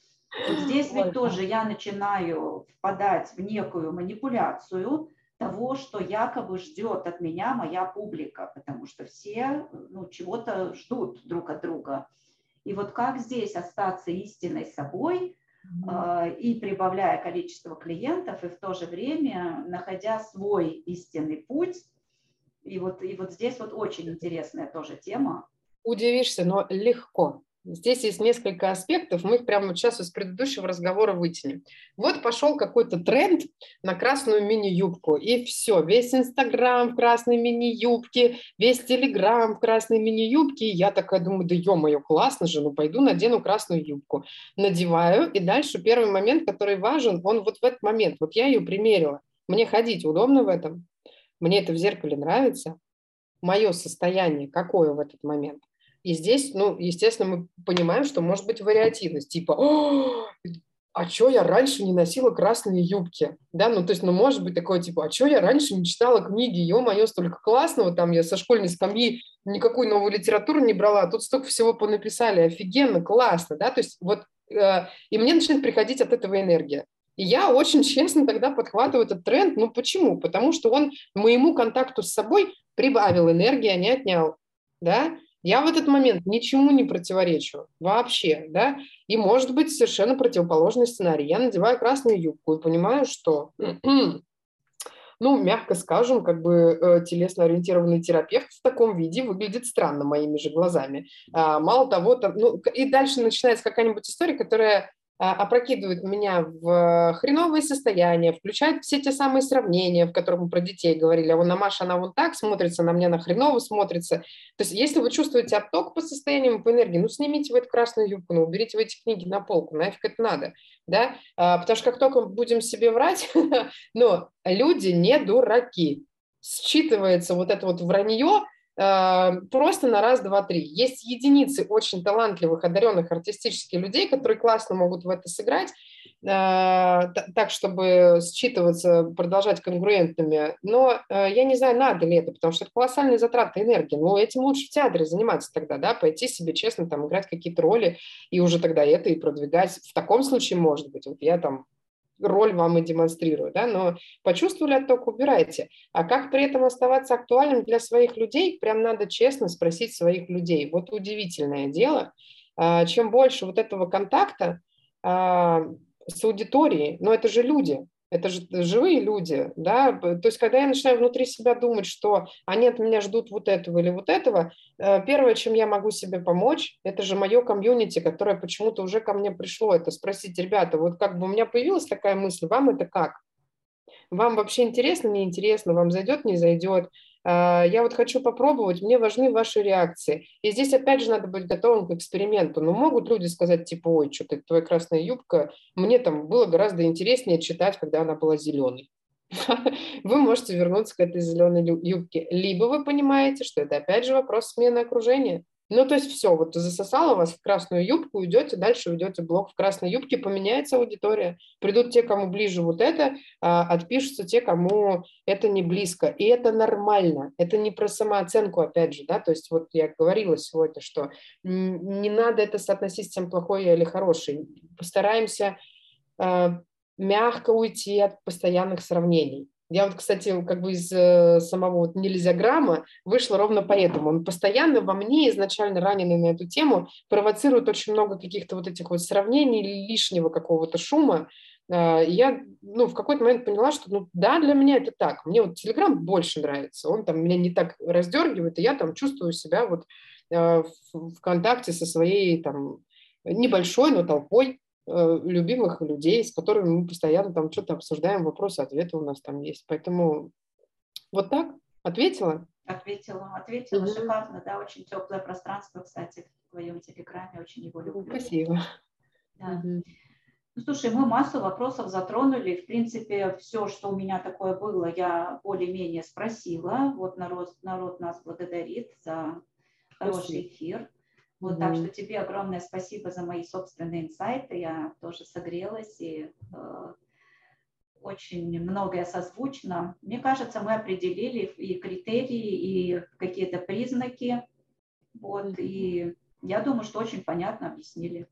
Здесь ведь тоже я начинаю впадать в некую манипуляцию того, что якобы ждет от меня моя публика, потому что все ну, чего-то ждут друг от друга. И вот как здесь остаться истинной собой mm-hmm. и прибавляя количество клиентов, и в то же время находя свой истинный путь. И вот, и вот здесь вот очень интересная тоже тема. Удивишься, но легко. Здесь есть несколько аспектов, мы их прямо сейчас из предыдущего разговора вытянем. Вот пошел какой-то тренд на красную мини-юбку, и все, весь Инстаграм в красной мини-юбке, весь Телеграм в красной мини-юбке, и я такая думаю, да ё-моё, классно же, ну пойду надену красную юбку. Надеваю, и дальше первый момент, который важен, он вот в этот момент, вот я ее примерила, мне ходить удобно в этом, мне это в зеркале нравится, мое состояние какое в этот момент. И здесь, ну, естественно, мы понимаем, что может быть вариативность, типа, а что я раньше не носила красные юбки? Да, ну, то есть, ну, может быть такое, типа, а что я раньше не читала книги? Ё-моё, столько классного, там я со школьной скамьи никакую новую литературу не брала, а тут столько всего понаписали, офигенно, классно, да, то есть вот, э, и мне начинает приходить от этого энергия. И я очень честно тогда подхватываю этот тренд. Ну почему? Потому что он моему контакту с собой прибавил энергии, а не отнял. Да? Я в этот момент ничему не противоречу вообще, да, и может быть совершенно противоположный сценарий. Я надеваю красную юбку и понимаю, что, ну, мягко скажем, как бы э, телесно-ориентированный терапевт в таком виде выглядит странно моими же глазами. А, мало того, там, ну, и дальше начинается какая-нибудь история, которая опрокидывает меня в хреновое состояние, включает все те самые сравнения, в которых мы про детей говорили. А вон на Маша, она вон так смотрится, на мне она хреново смотрится. То есть если вы чувствуете отток по состоянию, по энергии, ну снимите вы эту красную юбку, ну уберите вы эти книги на полку, нафиг это надо. Да? А, потому что как только будем себе врать, но люди не дураки. Считывается вот это вот вранье, Э, просто на раз, два, три. Есть единицы очень талантливых, одаренных артистических людей, которые классно могут в это сыграть, э, так, чтобы считываться, продолжать конгруентными. Но э, я не знаю, надо ли это, потому что это колоссальные затраты энергии. Но этим лучше в театре заниматься тогда, да, пойти себе честно там играть какие-то роли и уже тогда это и продвигать. В таком случае, может быть, вот я там роль вам и демонстрирую, да, но почувствовали отток, убирайте. А как при этом оставаться актуальным для своих людей, прям надо честно спросить своих людей. Вот удивительное дело, а, чем больше вот этого контакта а, с аудиторией, но это же люди, это же живые люди, да, то есть когда я начинаю внутри себя думать, что они от меня ждут вот этого или вот этого, э, первое, чем я могу себе помочь, это же мое комьюнити, которое почему-то уже ко мне пришло, это спросить, ребята, вот как бы у меня появилась такая мысль, вам это как? Вам вообще интересно, не интересно, вам зайдет, не зайдет, я вот хочу попробовать, мне важны ваши реакции. И здесь опять же надо быть готовым к эксперименту. Но могут люди сказать, типа, ой, что-то твоя красная юбка, мне там было гораздо интереснее читать, когда она была зеленой. Вы можете вернуться к этой зеленой юбке. Либо вы понимаете, что это опять же вопрос смены окружения. Ну, то есть все, вот засосало вас в красную юбку, идете, дальше уйдете блок в красной юбке, поменяется аудитория. Придут те, кому ближе вот это, а отпишутся те, кому это не близко. И это нормально. Это не про самооценку, опять же, да, то есть вот я говорила сегодня, что не надо это соотносить с тем, плохой или хороший. Постараемся э, мягко уйти от постоянных сравнений. Я вот, кстати, как бы из э, самого вот нельзя грамма вышла ровно поэтому. Он постоянно во мне, изначально раненый на эту тему, провоцирует очень много каких-то вот этих вот сравнений, лишнего какого-то шума. А, я ну, в какой-то момент поняла, что ну да, для меня это так. Мне вот Телеграм больше нравится. Он там меня не так раздергивает, и я там чувствую себя вот э, в контакте со своей там небольшой, но толпой. Э, любимых людей, с которыми мы постоянно там что-то обсуждаем, вопросы-ответы у нас там есть. Поэтому вот так ответила? Ответила, ответила, mm-hmm. шикарно, да, очень теплое пространство, кстати, в твоем телеграме, очень его люблю. Спасибо. Да. Mm-hmm. Ну, слушай, мы массу вопросов затронули. В принципе, все, что у меня такое было, я более-менее спросила. Вот народ, народ нас благодарит за хороший эфир. Вот, mm-hmm. так что тебе огромное спасибо за мои собственные инсайты. Я тоже согрелась и э, очень многое созвучно. Мне кажется, мы определили и критерии, и какие-то признаки. Вот, и я думаю, что очень понятно объяснили.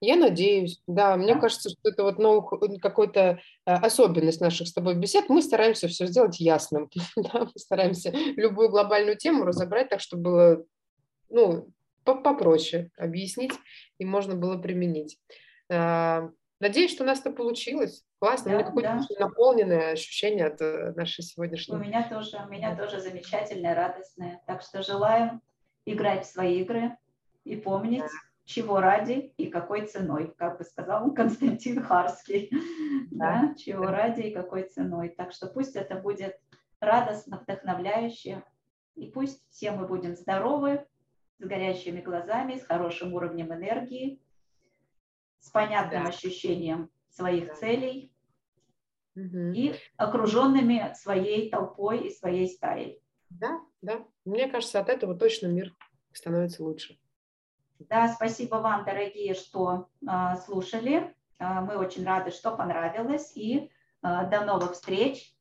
Я надеюсь, да. Мне да. кажется, что это вот ну, какой-то а, особенность наших с тобой бесед. Мы стараемся все сделать ясным. да? Мы стараемся любую глобальную тему разобрать так, чтобы было ну, попроще объяснить и можно было применить. А, надеюсь, что у нас это получилось. Классно. Да, у меня какое-то да. наполненное ощущение от э, нашей сегодняшней. У меня тоже, у меня тоже замечательное, радостное. Так что желаем играть в свои игры и помнить, да чего ради и какой ценой, как бы сказал Константин Харский, да, да чего ради и какой ценой. Так что пусть это будет радостно, вдохновляюще, и пусть все мы будем здоровы, с горящими глазами, с хорошим уровнем энергии, с понятным да. ощущением своих да. целей угу. и окруженными своей толпой и своей стаей. Да, да. Мне кажется, от этого точно мир становится лучше. Да, спасибо вам, дорогие, что э, слушали. Э, мы очень рады, что понравилось. И э, до новых встреч.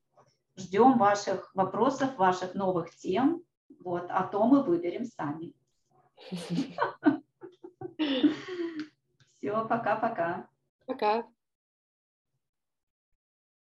Ждем ваших вопросов, ваших новых тем. Вот, а то мы выберем сами. Все, пока-пока. Пока.